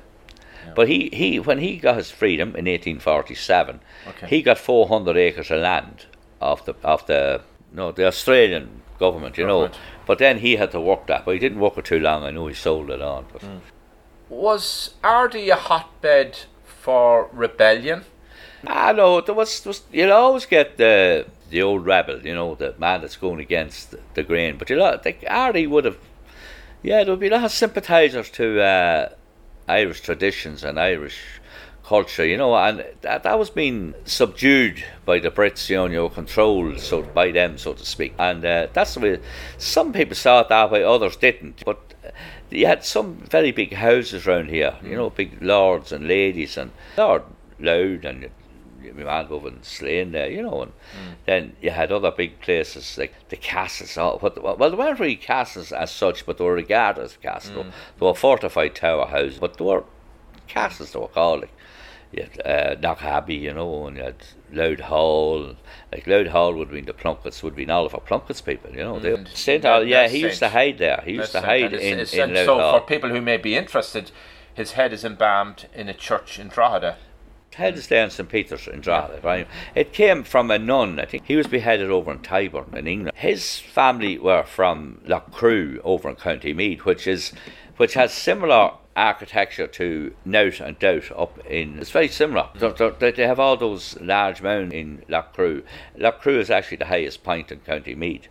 Yeah. But he, he, when he got his freedom in 1847, okay. he got 400 acres of land off the, off the, no, the Australian government, you government. know. But then he had to work that, but he didn't work it too long. I know he sold it on. But. Mm. Was Ardee a hotbed for rebellion? I know there was, was you'll always get the the old rebel, you know, the man that's going against the grain. But you know, like Ardee would have, yeah, there would be a lot of sympathisers to uh, Irish traditions and Irish culture, you know, and that, that was being subdued by the Brits, you know, you know controlled so by them, so to speak. And uh, that's the way some people saw it that way, others didn't. But you had some very big houses around here, you know, big lords and ladies, and Lord Louth and my man above in Slane there, you know, and mm. then you had other big places like the castles. All, well, they weren't really castles as such, but they were regarded as castles. Mm. They were fortified tower houses, but they were castles. They were called. Like, you had uh, Knockabbey, you know, and you had Louth Hall. Like Louth Hall would have been the Plunketts, would have been our Plunkett's people, you know. Mm. St. Hall, yeah, he used to hide there. He used to hide in, it's, in Louth so Hall. for people who may be interested, his head is embalmed in a church in Drogheda headed there in St. Peter's in Drogheda, right? It came from a nun, I think. He was beheaded over in Tyburn in England. His family were from Loughcrew over in County Meath, which is which has similar architecture to Knowth and Dowth up in. It's very similar. They, they have all those large mounds in Loughcrew. Loughcrew is actually the highest point in County Meath.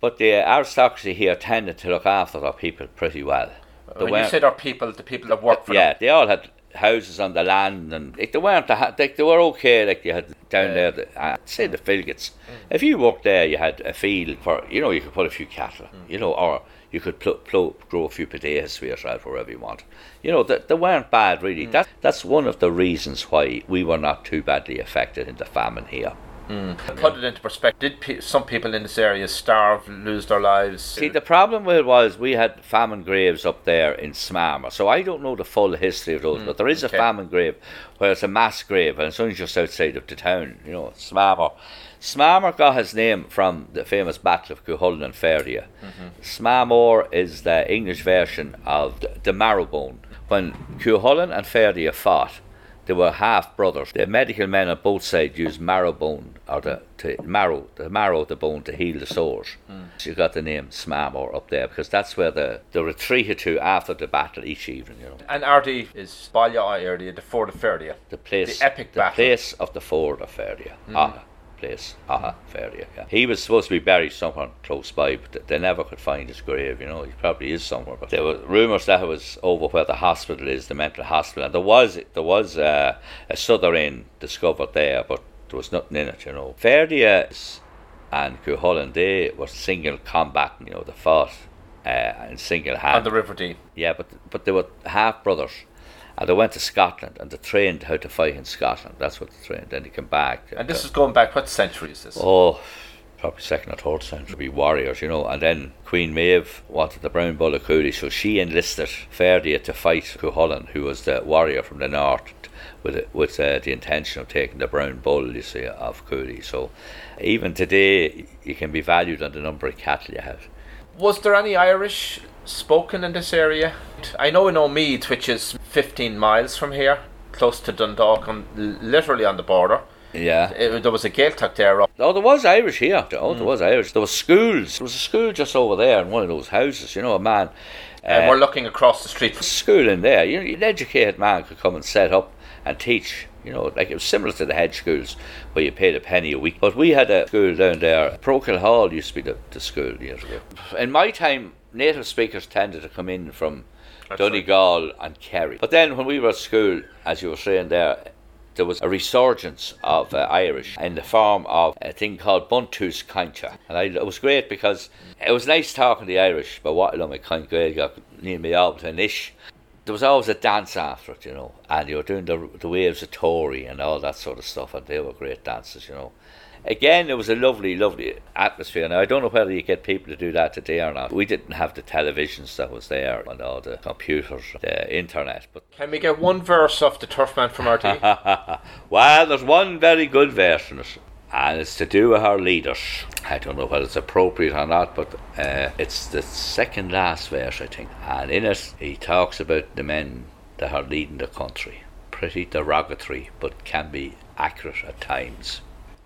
But the aristocracy here tended to look after their people pretty well. when you say their people, the people that work for yeah, them. they all had houses on the land, and like, they weren't like, they were okay. Like you had down yeah. there, the, uh, say the Filgates. Mm. If you worked there, you had a field for you know you could put a few cattle, mm. you know, or you could pl- pl- grow a few potatoes for yourself wherever you want. You know, they, they weren't bad really. Mm. That that's one of the reasons why we were not too badly affected in the famine here. Mm. Put it into perspective. Did some people in this area starve, lose their lives? See, the problem with it was we had famine graves up there in Smarmore, so I don't know the full history of those, mm. but there is okay. a famine grave where it's a mass grave, and it's only just outside of the town, you know, Smarmore. Smarmore got his name from the famous Battle of Cuchulainn and Ferdia. Mm-hmm. is the English version of the, the Marrowbone. When Cuchulainn and Ferdia fought, They were half brothers. The medical men on both sides used marrow bone or the to marrow the marrow of the bone to heal the sores. Mm. So you got the name Smarmore up there because that's where the they retreated to after the battle each evening. You know. And Ardee is Balya area, the Ford of Ferdia. The place, the epic the battle. place of the Ford of Ferdia. Mm. Ah place, Aha, Ferdia. Yeah. He was supposed to be buried somewhere close by, but they never could find his grave. You know, he probably is somewhere. But there were rumours that it was over where the hospital is, the mental hospital, and there was there was uh, a souterrain discovered there, but there was nothing in it. You know, Ferdia and Cuchulainn, they were single combat. You know, they fought uh, in single hand. On the River Dee. Yeah, but but they were half brothers and they went to Scotland and they trained how to fight in Scotland. That's what they trained. Then they came back. And this is going back, what century is this? Oh, probably second or third century. Be warriors, you know. And then Queen Maeve wanted the brown bull of Cooley, so she enlisted Ferdia to fight Cuchulainn, who was the warrior from the north, with with uh, the intention of taking the brown bull, you see, of Cooley. So even today, you can be valued on the number of cattle you have. Was there any Irish spoken in this area? I know in Omeath, which is 15 miles from here, close to Dundalk, on, literally on the border. Yeah. It, there was a Gaeltacht there. Oh, there was Irish here. Oh, there mm. was Irish. There was schools. There was a school just over there in one of those houses. You know, a man. And uh, we're looking across the street. School in there. You know, an educated man could come and set up and teach. You know, like it was similar to the hedge schools where you paid a penny a week. But we had a school down there. Procol Hall used to be the, the school years ago. In my time, native speakers tended to come in from That's Donegal right. and Kerry. But then when we were at school, as you were saying there, there was a resurgence of uh, Irish in the form of a thing called Buntús Cainte. And I, it was great because it was nice talking to the Irish but what I'm kind got near me out to ish. There was always a dance after it, you know, and you were doing the, the waves of Tory and all that sort of stuff, and they were great dances, you know again, it was a lovely, lovely atmosphere. Now, I don't know whether you get people to do that today or not. We didn't have the televisions that was there and all the computers, the internet. But Can we get one verse of the Turfman from Ardee? well, there's one very good verse in it. And it's to do with our leaders. I don't know whether it's appropriate or not, but uh, it's the second last verse, I think. And in it, he talks about the men that are leading the country. Pretty derogatory, but can be accurate at times.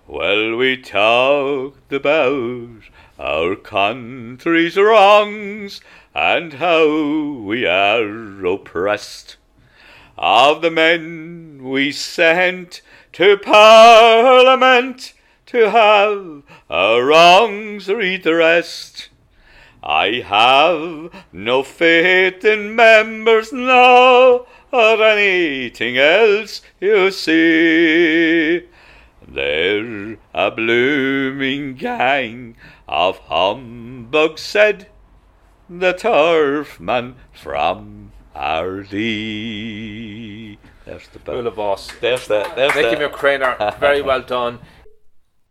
Well, we talked about our country's wrongs and how we are oppressed. Of the men we sent to Parliament to have our wrongs redressed. I have no faith in members now or anything else, you see. They're a blooming gang of humbugs, said the turfman from Ardee. There's the bell. boss. There's the. There's Nicky the. McCrainer, very well done.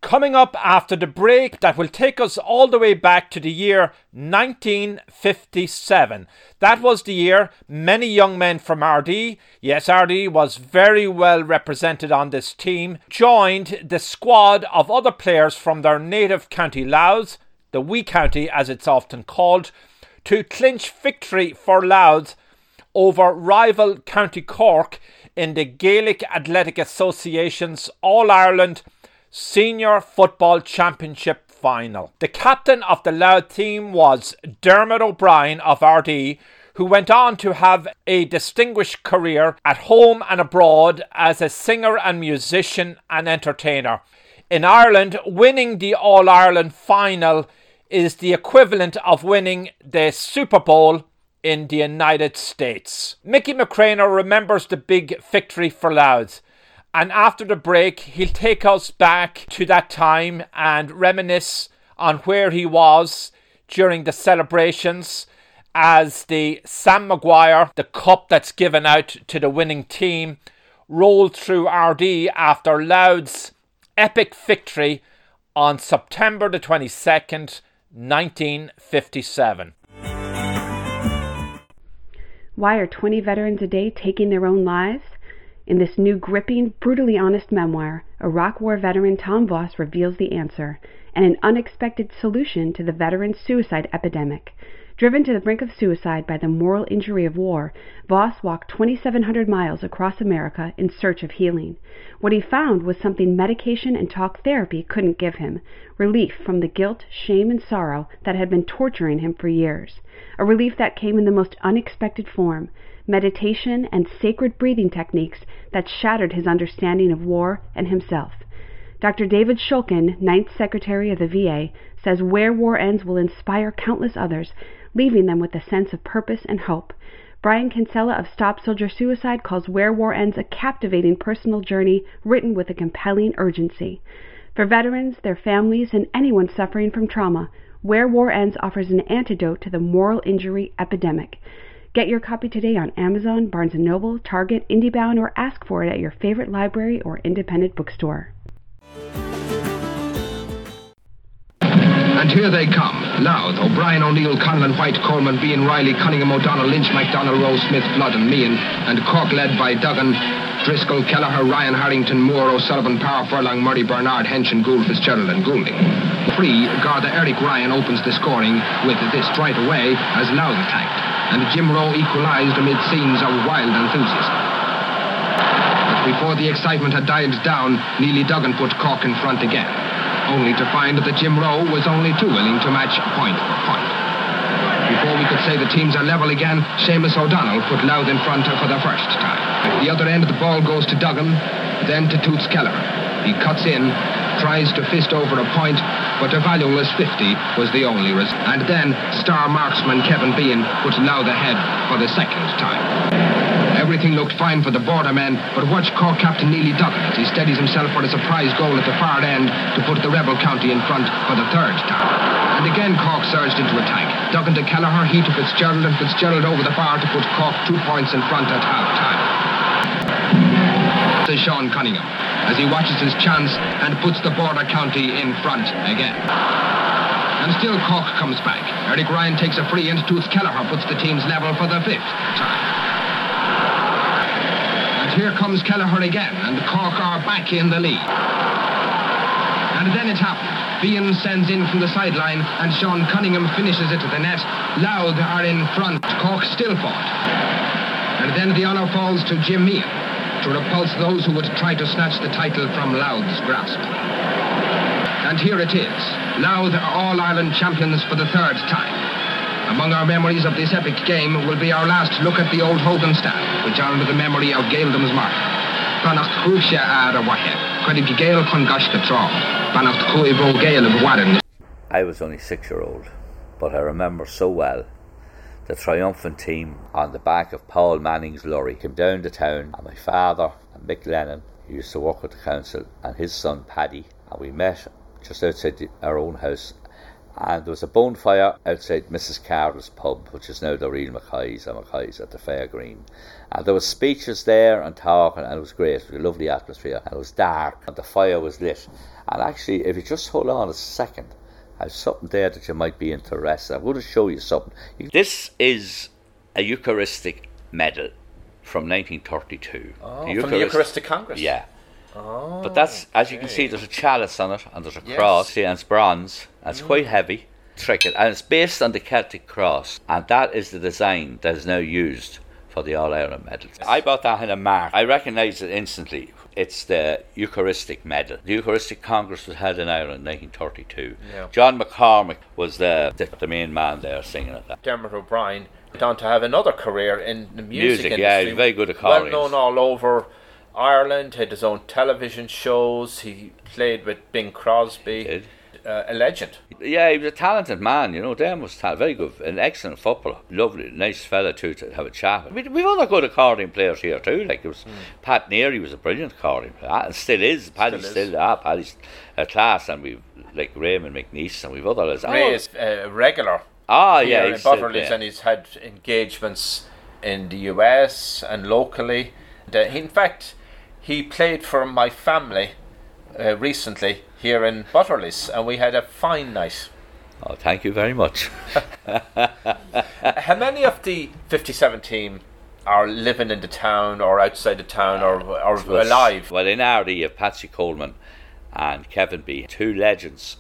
Coming up after the break, that will take us all the way back to the year 1957. That was the year many young men from Ardee, yes, Ardee was very well represented on this team, joined the squad of other players from their native county Louth, the wee county as it's often called, to clinch victory for Louth over rival County Cork in the Gaelic Athletic Association's All Ireland Senior Football Championship final. The captain of the Louth team was Dermot O'Brien of Ardee, who went on to have a distinguished career at home and abroad as a singer and musician and entertainer. In Ireland, winning the All Ireland final is the equivalent of winning the Super Bowl in the United States. Mickey McCrainer remembers the big victory for Louth. And after the break, he'll take us back to that time and reminisce on where he was during the celebrations as the Sam Maguire, the cup that's given out to the winning team, rolled through Ardee after Louth's epic victory on September the 22nd, 1957. Why are 20 veterans a day taking their own lives? In this new, gripping, brutally honest memoir, Iraq War veteran Tom Voss reveals the answer and an unexpected solution to the veteran suicide epidemic. Driven to the brink of suicide by the moral injury of war, Voss walked 2,700 miles across America in search of healing. What he found was something medication and talk therapy couldn't give him relief from the guilt, shame, and sorrow that had been torturing him for years. A relief that came in the most unexpected form meditation and sacred breathing techniques that shattered his understanding of war and himself. Dr. David Shulkin, Ninth Secretary of the VA, says Where War Ends will inspire countless others leaving them with a sense of purpose and hope. Brian Kinsella of Stop Soldier Suicide calls Where War Ends a captivating personal journey written with a compelling urgency. For veterans, their families, and anyone suffering from trauma, Where War Ends offers an antidote to the moral injury epidemic. Get your copy today on Amazon, Barnes & Noble, Target, IndieBound, or ask for it at your favorite library or independent bookstore. And here they come. Louth, O'Brien, O'Neill, Conlon, White, Coleman, Beahan, Riley, Cunningham, O'Donnell, Lynch, McDonald, Rose, Smith, Flood, and Meehan. And Cork led by Duggan, Driscoll, Kelleher, Ryan, Harrington, Moore, O'Sullivan, Power, Furlong, Murray, Bernard, Henson, Gould, Fitzgerald, and Goulding. Free, Garda Eric Ryan opens the scoring with this right away as Louth attacked. And Jim Rowe equalised amid scenes of wild enthusiasm. But before the excitement had died down, Neely Duggan put Cork in front again only to find that Jim Rowe was only too willing to match point for point. Before we could say the teams are level again, Seamus O'Donnell put Louth in front for the first time. At the other end, the ball goes to Duggan, then to Toots Kelleher. He cuts in, tries to fist over a point, but a valueless 50 was the only result. And then star marksman Kevin Beahan put Louth ahead for the second time. Everything looked fine for the border men, but watch Cork captain Neely Duggan as he steadies himself for a surprise goal at the far end to put the rebel county in front for the third time. And again Cork surged into attack. Duggan to Kelleher, he to Fitzgerald, and Fitzgerald over the bar to put Cork two points in front at half-time. To Sean Cunningham as he watches his chance and puts the border county in front again. And still Cork comes back. Eric Ryan takes a free and Toots Kelleher puts the teams level for the fifth time And here comes Kelleher again, and Cork are back in the lead. And then it happens. Beahan sends in from the sideline, and Sean Cunningham finishes it to the net. Louth are in front. Cork still fought. And then the honour falls to Jim Meehan to repulse those who would try to snatch the title from Louth's grasp. And here it is. Louth are All-Ireland champions for the third time. Among our memories of this epic game will be our last look at the old Hogan stand, which honoured the memory of mark. Gael chun Gael of Warren. I was only six year old, but I remember so well the triumphant team on the back of Paul Manning's lorry came down to town, and my father and Mick Lennon, who used to work with the council, and his son Paddy, and we met just outside our own house and there was a bonfire outside Mrs. Carroll's pub, which is now the real Mackay's and Mackay's at the Fair Green. And there was speeches there and talking, and it was great. It was a lovely atmosphere, and it was dark, and the fire was lit. And actually, if you just hold on a second, I've something there that you might be interested. I'm going to show you something. This is a Eucharistic medal from 1932. Oh, the from the Eucharistic Congress? Yeah. Oh, but that's, as you can see, there's a chalice on it, and there's a yes. cross, and it's bronze, and it's mm. quite heavy. Trick it, and it's based on the Celtic cross, and that is the design that is now used for the All Ireland medals. I bought that in a mark. I recognised it instantly. It's the Eucharistic medal. The Eucharistic Congress was held in Ireland in 1932. Yeah. John McCormack was the, the, the main man there singing it. Dermot O'Brien went on to have another career in the music, music industry. Yeah, very good at Well known all over Ireland, had his own television shows. He played with Bing Crosby. Uh, a legend. Yeah, he was a talented man, you know. Dan was ta- very good, an excellent footballer. Lovely, nice fella too to have a chat with. We, we've other good accordion players here too. Like it was mm. Pat Neary was a brilliant accordion player, and still is. Paddy's still, still ah, Paddy's a class, and we've like Raymond McNeice, and we've others. Ray oh. is a regular. Ah, yeah, he's in Butterley's, and he's had engagements in the US and locally. And, uh, in fact, he played for my family uh, recently here in Butterley's, and we had a fine night. Oh, thank you very much. How many of the 57 team are living in the town or outside the town or, or well, alive? Well, in you have Patsy Coleman and Kevin B, two legends.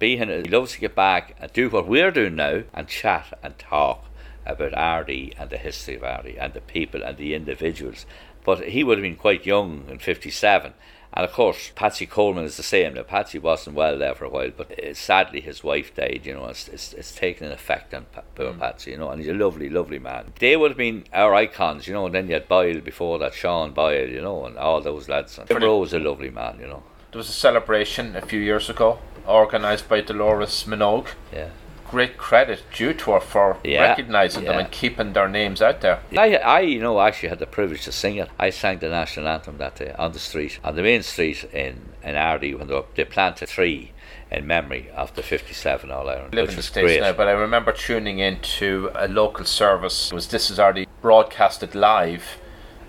Beahan he loves to get back and do what we're doing now and chat and talk about Ardee and the history of Ardee and the people and the individuals. But he would have been quite young in 57. And of course, Patsy Coleman is the same. Now, Patsy wasn't well there for a while, but uh, sadly his wife died. You know, it's, it's, it's taken an effect on poor Patsy. You know, and he's a lovely, lovely man. They would have been our icons. You know, and then you had Boyle before that, Sean Boyle. You know, and all those lads. And Jim was a lovely man. You know. There was a celebration a few years ago organised by Dolores Minogue. Yeah. Great credit due to her for Yeah, recognising them and keeping their names out there. I, I, you know, actually had the privilege to sing it. I sang the national anthem that day on the street, on the main street in in Ardee when they, were, they planted three in memory of the 57 All Ireland, I live in the States great. now, but I remember tuning into a local service. It was This Is Already broadcasted live.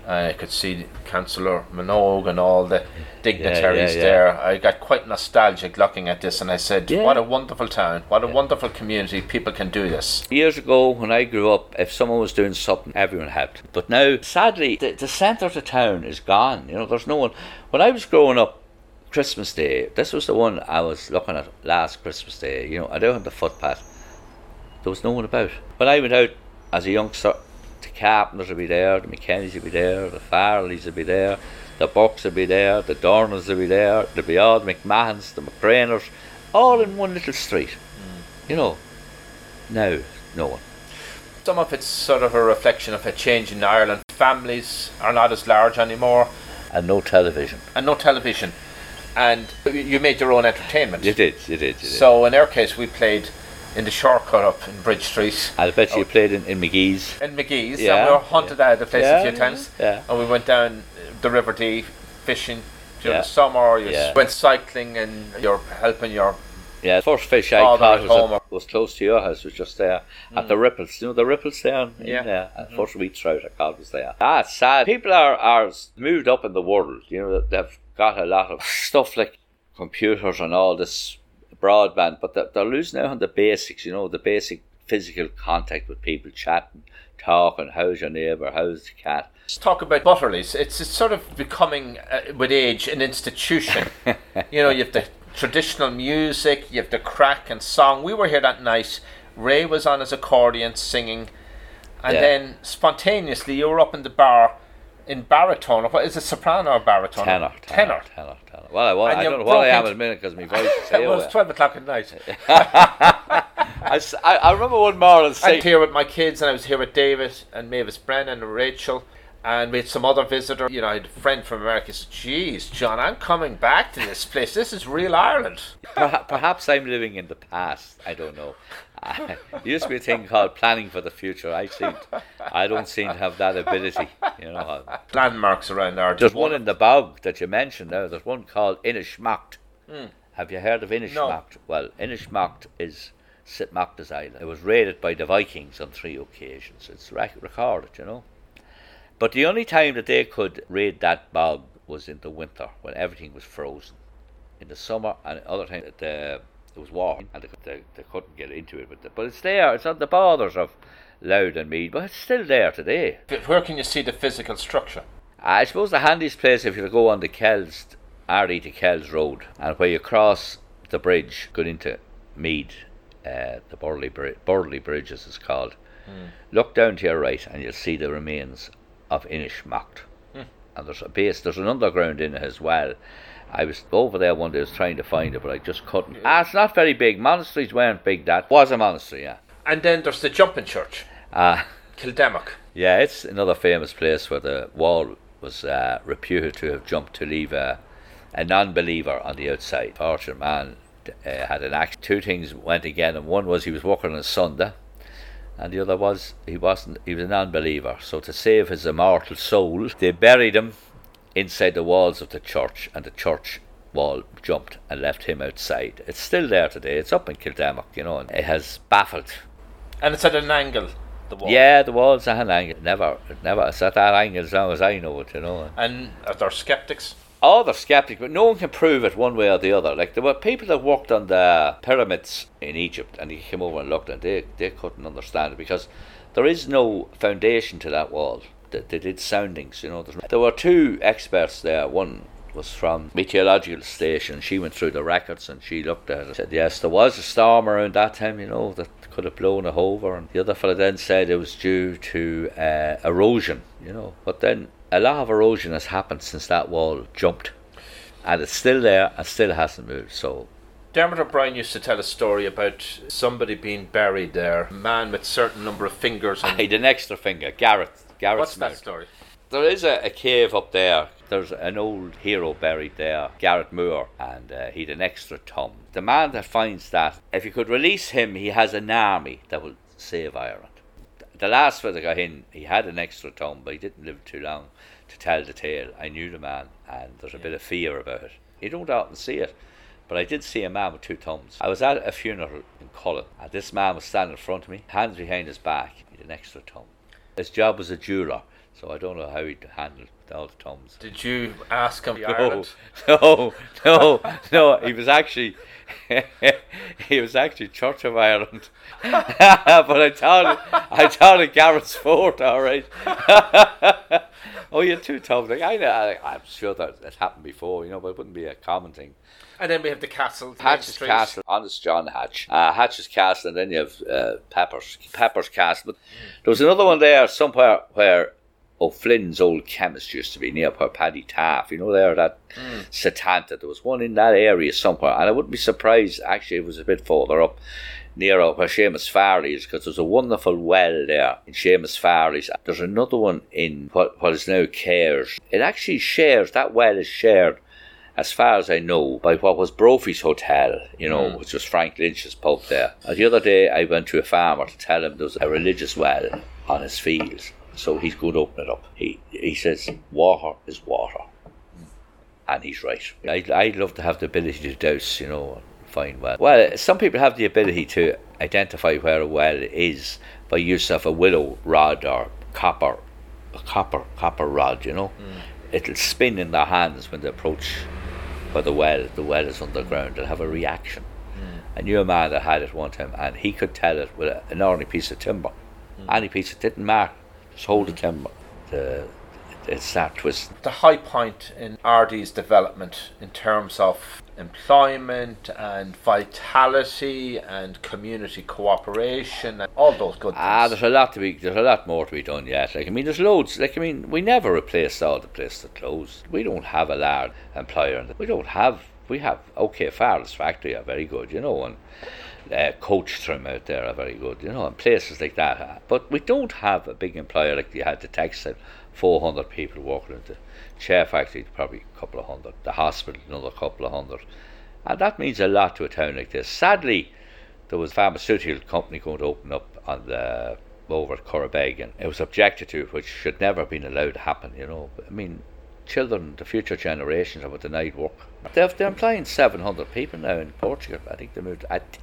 I could see Councillor Minogue and all the dignitaries yeah. there. I got quite nostalgic looking at this and I said, Yeah. What a wonderful town, what a wonderful community, people can do this. Years ago, when I grew up, if someone was doing something, everyone helped. But now, sadly, the, the centre of the town is gone. You know, there's no one. When I was growing up, Christmas Day, this was the one I was looking at last Christmas Day. You know, I don't have the footpath. There was no one about. When I went out as a youngster, the Carpenters would be there, the McKennies would be there, the Farrellys would be there, the Bucks would be there, the Dorners would be there, there'd be all the McMahons, the McCraners, all in one little street. Mm. You know, now, no one. Some of it's sort of a reflection of a change in Ireland. Families are not as large anymore And no television. and no television. And you made your own entertainment. You did, you did, you did. So in our case, we played in the shortcut up in Bridge Street. I bet you oh. played in, in McGee's. in McGee's, Yeah, we were hunted out of the place Yeah, a few yeah, times. yeah. And we went down the River Dee fishing during Yeah. the summer. You Yeah. went cycling, and you're helping your. Yeah, the first fish I Oh, caught was, at, was close to your house, was just there at the mm. ripples. You know the ripples there? in- Yeah. Uh, there. And mm-hmm. first wheat trout I caught was there. Ah, it's sad. People are, are moved up in the world. You know, they've got a lot of stuff like computers and all this broadband, but they're, they're losing out on the basics, you know, the basic physical contact with people, chatting, talking, how's your neighbour, how's the cat. Let's talk about Butterleys. It's, it's sort of becoming, uh, with age, an institution. you know, you have the traditional music, you have the crack and song. We were here that night. Ray was on his accordion singing, and Yeah. then spontaneously you were up in the bar in baritone. What is it, soprano or baritone? Tenor, Tenor. tenor, tenor, tenor. Well, I, well, I don't know what I am at minute because my voice is It was here. 12 o'clock at night. I, I- I remember one morning I was here with my kids, and I was here with David and Mavis Brennan and Rachel, and we had some other visitor. You know, I had a friend from America. Said, "Geez, John, I'm coming back to this place. This is real Ireland." Perhaps I'm living in the past. I don't know. there used to be a thing called planning for the future. I seem, I don't seem to have that ability. You know, Landmarks around Ireland. there's one in the bog that you mentioned now. There's one called Inishmacht. Have you heard of Inishmacht? Well, Inishmacht is St. Macta's Island. It was raided by the Vikings on three occasions. It's rec- recorded, you know. But the only time that they could raid that bog was in the winter when everything was frozen. In the summer and other times that uh, it was warm and they, they, they couldn't get into it. But, the, but it's there. It's on the borders of Louth and Meath, but it's still there today. Where can you see the physical structure? Uh, I suppose the handiest place if you go on the Kells, Ardee to Kells Road, and where you cross the bridge going into Meath, uh, the Burley, Bri- Burley Bridge as it's called, hmm. look down to your right and you'll see the remains of Inishmacht. Hmm. And there's a base, there's an underground in it as well. I was over there one day, I was trying to find it, but I just couldn't. Ah, it's not very big. Monasteries weren't big. That was a monastery, yeah. And then there's the jumping church, Ah. Yeah, it's another famous place where the wall was uh, reputed to have jumped to leave a, a non-believer on the outside. Fortunate man uh, had an act. Two things went again, and one was he was walking on Sunday, and the other was he wasn't. He was a non-believer. So to save his immortal soul, they buried him inside the walls of the church, and the church wall jumped and left him outside. It's still there today. It's up in Kildemock, you know, and it has baffled And it's at an angle, the wall. yeah, the walls at an angle. Never, never. It's at that angle as long as I know it, you know. And are there skeptics? All they're skeptic, but no one can prove it one way or the other. Like there were people that worked on the pyramids in Egypt, and they came over and looked, and they they couldn't understand it because there is no foundation to that wall. They, they did soundings, you know. There were two experts there. One was from meteorological station. She went through the records and she looked at it. And said yes, there was a storm around that time. You know that could have blown it over. And the other fellow then said it was due to uh, erosion. You know, but then a lot of erosion has happened since that wall jumped, and it's still there and still hasn't moved. So Dermot O'Brien used to tell a story about somebody being buried there, a man with a certain number of fingers. I had an extra finger, Garrett. Garrett What's that story? There is a, a cave up there. There's an old hero buried there, Garrett Moore, and uh, he'd an extra thumb. The man that finds that, if you could release him, he has an army that will save Ireland. The last that got in, he had an extra thumb, but he didn't live too long to tell the tale. I knew the man, and there's a bit of fear about it. You don't often see it, but I did see a man with two thumbs. I was at a funeral in Collon, and this man was standing in front of me, hands behind his back, he had an extra thumb. His job was a jeweller, so I don't know how he'd handle all the thumbs. Did you ask him? No, no, no, no. He was actually, he was actually Church of Ireland, but I thought, it, I thought it Garrett's Fort, all right. oh, you're two thumbs. Like I, I, I'm sure that it happened before, you know, but it wouldn't be a common thing. And then we have the castle. Main Hatch's Castle, honest John Hatch. Uh, Hatch's Castle, and then you have uh, Pepper's Pepper's Castle. But there was another one there somewhere where O'Flynn's old chemist used to be near where Paddy Taff. You know, there that Satanta. There was one in that area somewhere, and I wouldn't be surprised. Actually, it was a bit further up. Near where Seamus Farley is, because there's a wonderful well there in Seamus Farley's. There's another one in what, what is now Cares. It actually shares, that well is shared as far as I know, by what was Brophy's Hotel, you know, hmm. which was Frank Lynch's pub there. And the other day I went to a farmer to tell him there was a religious well on his fields. So he's going to open it up. He he says, water is water. And he's right. I'd, I'd love to have the ability to dose, you know, and find well. Well, some people have the ability to identify where a well is by use of a willow rod or copper, a copper, copper rod, you know. Hmm. It'll spin in their hands when they approach where the well, the well is underground, they'll have a reaction. I knew a man that had it one time, and he could tell it with a, an ordinary piece of timber. Hmm. Any piece, it didn't matter. Just hold the hmm. timber. The, it start twisting. The high point in Ardee's development in terms of employment and vitality and community cooperation and all those good things. Ah, there's a lot to be. There's a lot more to be done yet. Like I mean, there's loads. Like I mean, we never replaced all the places that closed. We don't have a large employer. We don't have. We have OK Farrell's factory are very good, you know, and uh, Coach Trim out there are very good, you know, and places like that. But we don't have a big employer like you had the textile, 400 people working at the chair factory, probably a couple of hundred. The hospital, another couple of hundred, and that means a lot to a town like this. Sadly, there was a pharmaceutical company going to open up on the over at Corribegan. It was objected to, which should never have been allowed to happen. You know, I mean, children, the future generations are denied work. They're, they're employing seven hundred people now in Portugal. I think they moved. I, th-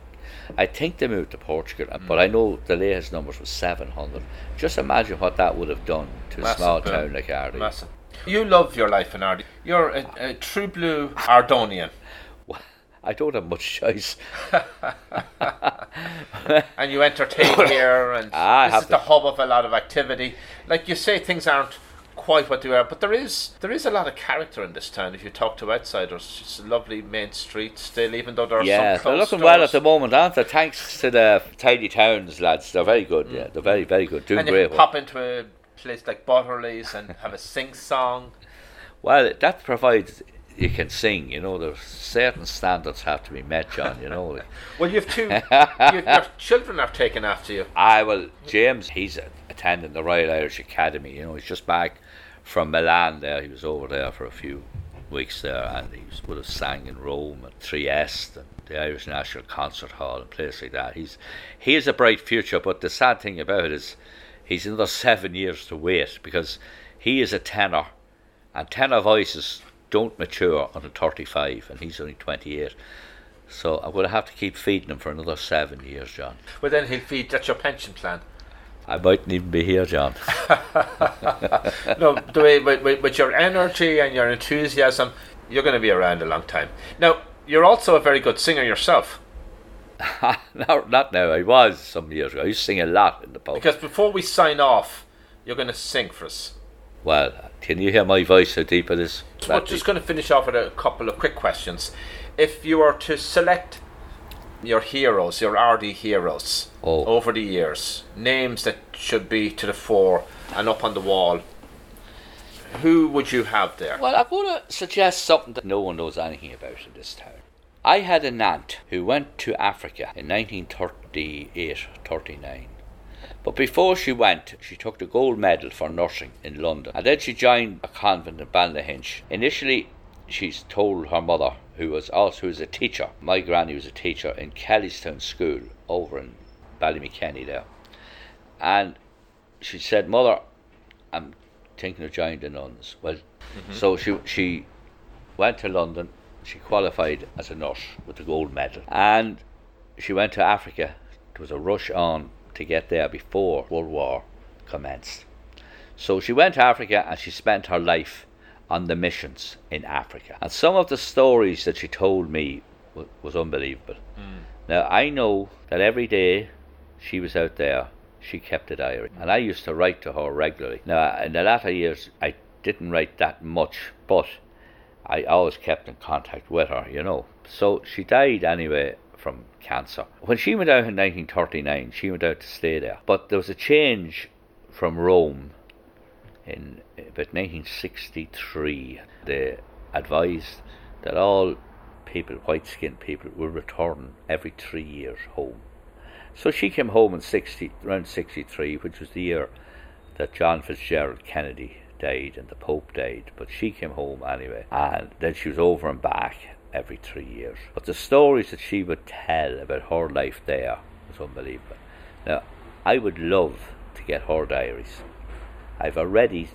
I think they moved to Portugal, hmm. but I know the latest numbers was seven hundred. Just imagine what that would have done to a small boom. town like Ardee. Massive. You love your life in Ardee. You're a, a true blue Ardonian. I don't have much choice. and you entertain here, and Ah, I this is the to- hub of a lot of activity. Like you say, things aren't quite what they are, but there is there is a lot of character in this town. If you talk to outsiders, it's a lovely main street still, even though there are Yeah, some they're looking well at the moment, aren't they? Thanks to the tidy towns lads. They're very good. Yeah, they're very, very good. Doing and you great can pop into a place like Butterley's and have a sing song. Well, that provides you can sing. You know, there's certain standards have to be met, John. You know. Well, you have two. you, your children are taken after you. I well, James, he's attending the Royal Irish Academy. You know, he's just back from Milan. There, he was over there for a few weeks there, and he was, would have sang in Rome and Trieste and the Irish National Concert Hall and places like that. He's he has a bright future, but the sad thing about it is he's another seven years to wait because he is a tenor, and tenor voices don't mature until 35, and he's only 28. So I'm going to have to keep feeding him for another seven years, John. Well, then he'll feed. That's your pension plan. I mightn't even be here, John. no, the way with, with, with your energy and your enthusiasm, you're going to be around a long time. Now, you're also a very good singer yourself. not, not now. I was some years ago. I used to sing a lot in the pub. Because before we sign off, you're going to sing for us. well, Can you hear my voice? How deep it is? We're just going to finish off with a couple of quick questions. If you were to select your heroes, your Ardee heroes, Oh. over the years, names that should be to the fore and up on the wall, who would you have there? Well, I'm going to suggest something that no one knows anything about in this town. I had an aunt who went to Africa in 1938 39. But before she went, she took the gold medal for nursing in London. And then she joined a convent in Ballyhinch. Initially, she's told her mother, who was also who was a teacher, my granny was a teacher in Kellystown School over in Ballymakenny there. And she said, Mother, I'm thinking of joining the nuns. Well, mm-hmm. so she she went to London. She qualified as a nurse with the gold medal, and she went to Africa. There was a rush on to get there before World War commenced. So she went to Africa and she spent her life on the missions in Africa. And some of the stories that she told me was, was unbelievable. Hmm. Now I know that every day she was out there, she kept a diary, and I used to write to her regularly. Now in the latter years, I didn't write that much, but I always kept in contact with her, you know. So she died anyway from cancer. When she went out in 1939, she went out to stay there. But there was a change from Rome in about 1963. They advised that all people, white skinned people, will return every three years home. So she came home in 60, around 63, which was the year that John Fitzgerald Kennedy died and the Pope died. But she came home anyway, and then she was over and back every three years. But the stories that she would tell about her life there was unbelievable. Now, I would love to get her diaries. I've already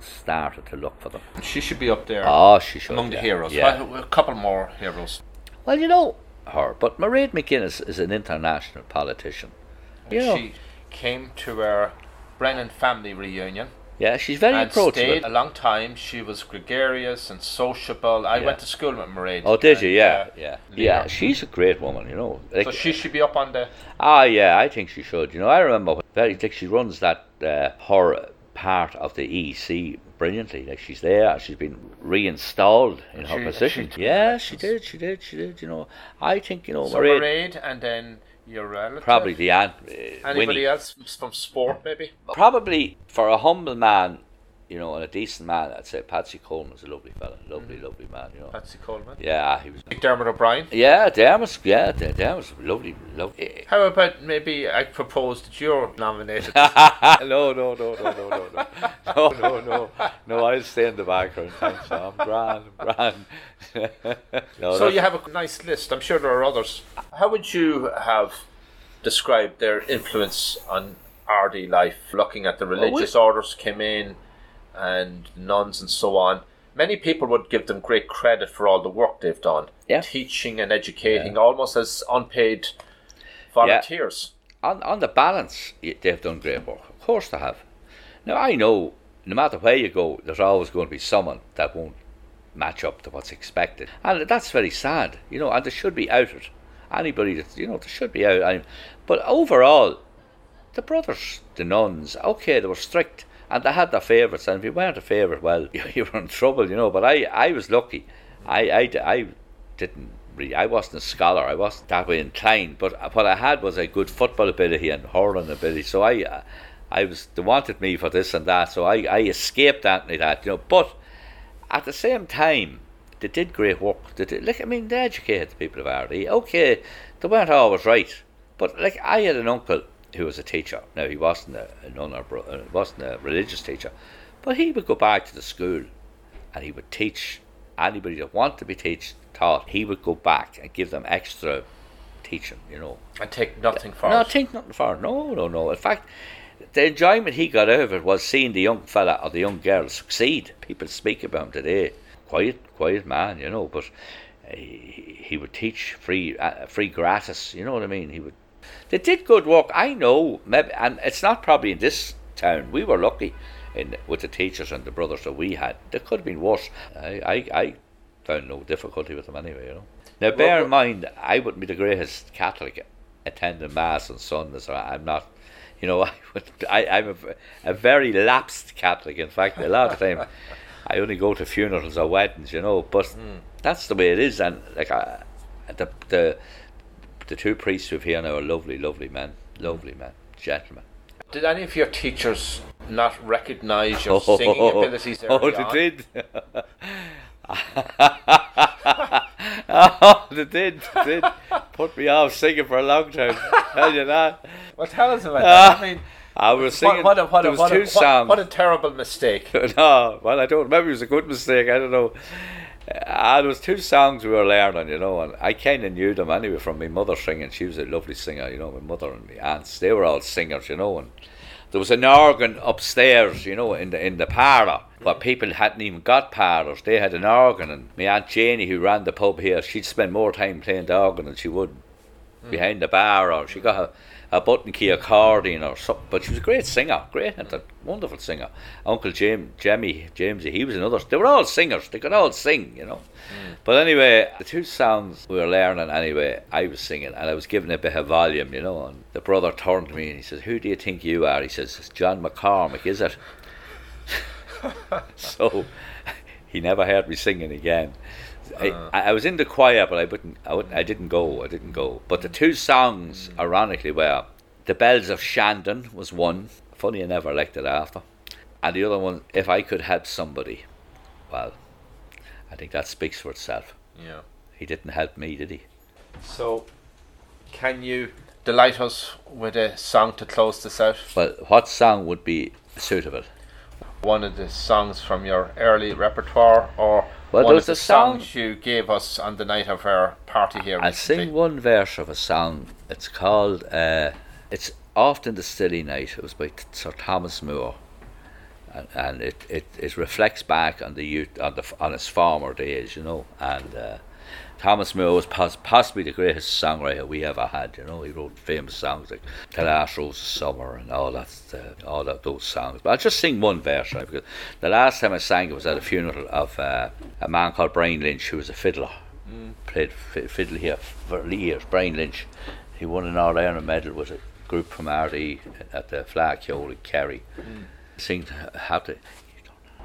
started to look for them. She should be up there Oh, she should. among the heroes. Yeah. A couple more heroes. Well, you know her, but Mairead McGuinness is an international politician. You know, She came to our Brennan family reunion yeah, she's very and approachable. stayed a long time. She was gregarious and sociable. I Yeah. went to school with Mairead. Oh, did you? Yeah, uh, yeah, Lear. yeah. She's a great woman, you know. Like, So she should be up on the. ah, yeah, I think she should. You know, I remember very like she runs that uh, her part of the EC brilliantly. Like she's there, she's been reinstalled in her position. she- yeah, she did, she did, she did. You know, I think you know, So Mairead, Mairead and then your relative. probably the aunt, uh, Anybody Winnie. else from sport, maybe? Probably for a humble man, you know, and a decent man, I'd say Patsy Coleman's a lovely fella, lovely, mm-hmm. lovely man. You know. Patsy Coleman. Yeah, he was. Dermot O'Brien. Yeah, Dermot's, yeah, Der- Dermot's lovely, lovely. How about maybe I propose that you're nominated? no, no, no, no, no, no, no, no, no, no, no. I'll stay in the background. Thanks, I'm grand, grand. no, so you have a nice list. I'm sure there are others. How would you have described their influence on Ardee life? Looking at the religious orders came in, and nuns and so on. Many people would give them great credit for all the work they've done, Yeah. teaching and educating, almost as unpaid volunteers. on on the balance, they've done great work. Of course they have. Now I know, no matter where you go, there's always going to be someone that won't match up to what's expected, and that's very sad. You know, and they should be outed. Anybody that you know, they should be out. But overall, the brothers, the nuns, okay, they were strict and they had their favourites, and if you weren't a favourite, well, you, you were in trouble, you know. But I, I was lucky. I, I, I didn't really, I wasn't a scholar, I wasn't that way inclined, but what I had was a good football ability and hurling ability. So I, uh, I was, they wanted me for this and that, so I, I escaped Anthony that, you know. But at the same time, they did great work. They did, like, I mean, they educated the people of Ardee. Okay, they weren't always right, but like, I had an uncle who was a teacher. Now, he wasn't a, a nun or wasn't a religious teacher, but he would go back to the school and he would teach anybody that wanted to be teach, taught. He would go back and give them extra teaching, you know. And take nothing for No, it. think nothing for it. No, no, no. In fact, the enjoyment he got out of it was seeing the young fella or the young girl succeed. People speak about him today. Quiet, quiet man, you know, but uh, he, he would teach free, uh, free gratis. You know what I mean? He would. They did good work. I know, maybe, and it's not probably in this town. We were lucky in with the teachers and the brothers that we had. There could have been worse. I, I, I found no difficulty with them anyway. You know. Now, bear in mind, I wouldn't be the greatest Catholic attending mass on Sundays. I'm not. You know, I, would, I I'm a, a very lapsed Catholic. In fact, a lot of time I only go to funerals or weddings. You know, but hmm. that's the way it is. And like I, the the the two priests we've here now are lovely, lovely men, lovely men, gentlemen. Did any of your teachers not recognise your oh, singing abilities Oh, they on? did. oh, they did, they did. Put me off singing for a long time. Tell you that. Well, tell us about that. I mean, I was singing. what, what, a, what, there was two a, songs. what, what a terrible mistake. no, well, I don't. Maybe it was a good mistake. I don't know. Uh, there was two songs we were learning, you know, and I kind of knew them anyway from my mother singing. She was a lovely singer, you know. My mother and my aunts, they were all singers, you know. And there was an organ upstairs, you know, in the in the parlour. But people hadn't even got parlours. They had an organ, and my aunt Janie, who ran the pub here, she'd spend more time playing the organ than she would behind the bar, or she got a, a button key accordion or something. But she was a great singer, great, and a wonderful singer. Uncle Jim, Jemmy, Jamesy, he was another. They were all singers. They could all sing, you know. Hmm. But anyway, the two songs we were learning anyway, I was singing, and I was giving a bit of volume, you know. And the brother turned to me and he says, "Who do you think you are?" He says, "It's John McCormack, is it?" so he never heard me singing again. Uh. I, I was in the choir, but I wouldn't, I wouldn't. I didn't go. I didn't go. But the two songs, mm. ironically, were "The Bells of Shandon" was one. Funny, I never elected after, and the other one, "If I Could Help Somebody." Well, I think that speaks for itself. Yeah. He didn't help me, did he? So, can you delight us with a song to close this out? Well, what song would be suitable? One of the songs from your early repertoire, or Well, one of was the a song- songs you gave us on the night of our party here. I'll recently? sing one verse of a song. It's called, uh, it's Oft in the Stilly Night. It was by Sir Thomas Moore. And, and it, it, it reflects back on the youth, on, the, on his former days, you know. And uh, Thomas Moore was pos- possibly the greatest songwriter we ever had, you know. He wrote famous songs like The Last Rose of Summer and all that, uh, all of those songs. But I'll just sing one verse, right? Because the last time I sang it was at a funeral of uh, a man called Brian Lynch, who was a fiddler played fi- fiddle here for years. Brian Lynch, he won an All Ireland medal with a group from Ardee at the Fleadh Cheoil in Kerry. Sing how to.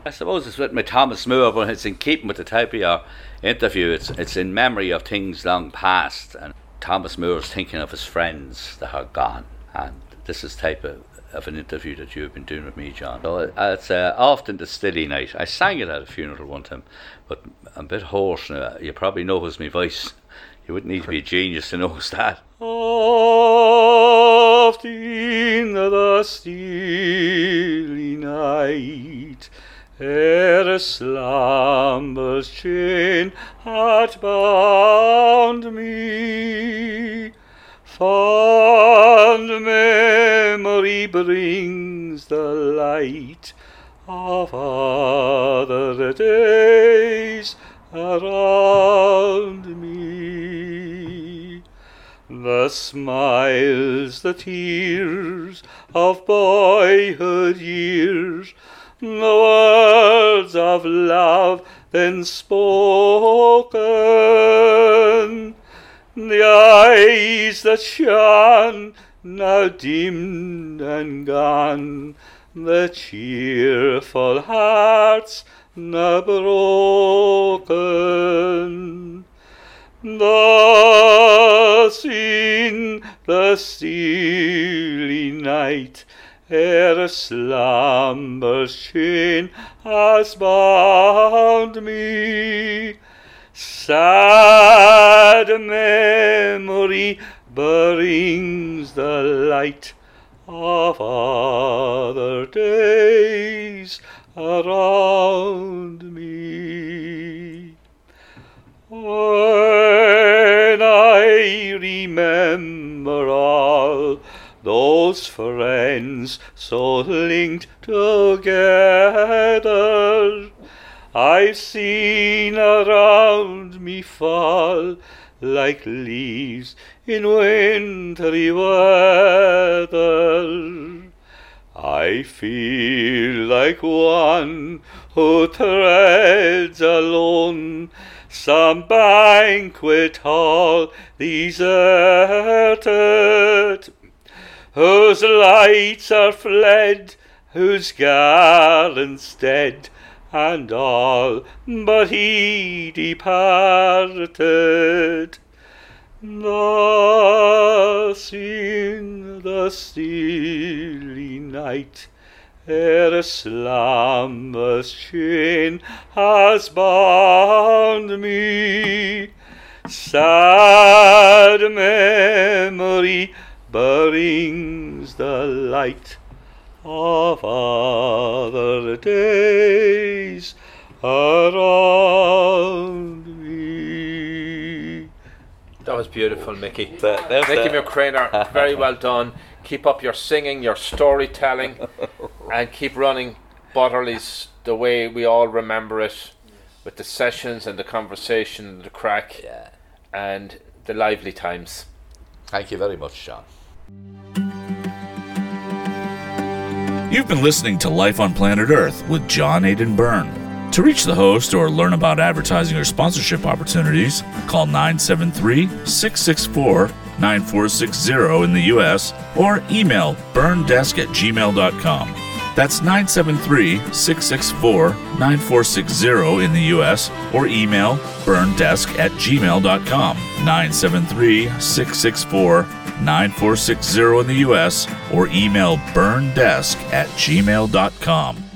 I suppose it's with my Thomas Moore, but it's in keeping with the type of your interview. It's it's in memory of things long past, and Thomas Moore's thinking of his friends that are gone, and this is type of. Of an interview that you've been doing with me, John. So uh, it's uh, oft in the stilly night. I sang it at a funeral one time, but I'm a bit hoarse now. You probably knows my voice. You wouldn't need to be a genius to know that. Oft in the steely night, ere slumber's chain had bound me, fond memory brings the light of other days around me. The smiles, the tears of boyhood years, the words of love then spoken, the eyes that shone, now dimmed and gone, the cheerful hearts now broken. Thus in the steely night, ere slumber's chain has bound me, sad memory brings the light of other days around me. When I remember all those friends so linked together, I've seen around me fall like leaves in wintry weather. I feel like one who treads alone some banquet hall deserted, whose lights are fled, whose garlands dead, and all but he departed. Thus in the steely night, ere slumber's chain has bound me, sad memory brings the light of other days around me. That was beautiful, Mickey. That- that's Mickey that. McCrainer, very well done. Keep up your singing, your storytelling, and keep running Butterley's the way we all remember it, with the sessions and the conversation and the crack Yeah. and the lively times. Thank you very much, John. You've been listening to Life on Planet Earth with John Aiden Byrne. To reach the host or learn about advertising or sponsorship opportunities, call 973 664 9460 in the U.S. or email burndesk at gmail.com. That's 973 664 9460 in the U.S. or email burndesk at gmail.com. 973 664 9460 in the U.S. or email burndesk at gmail.com.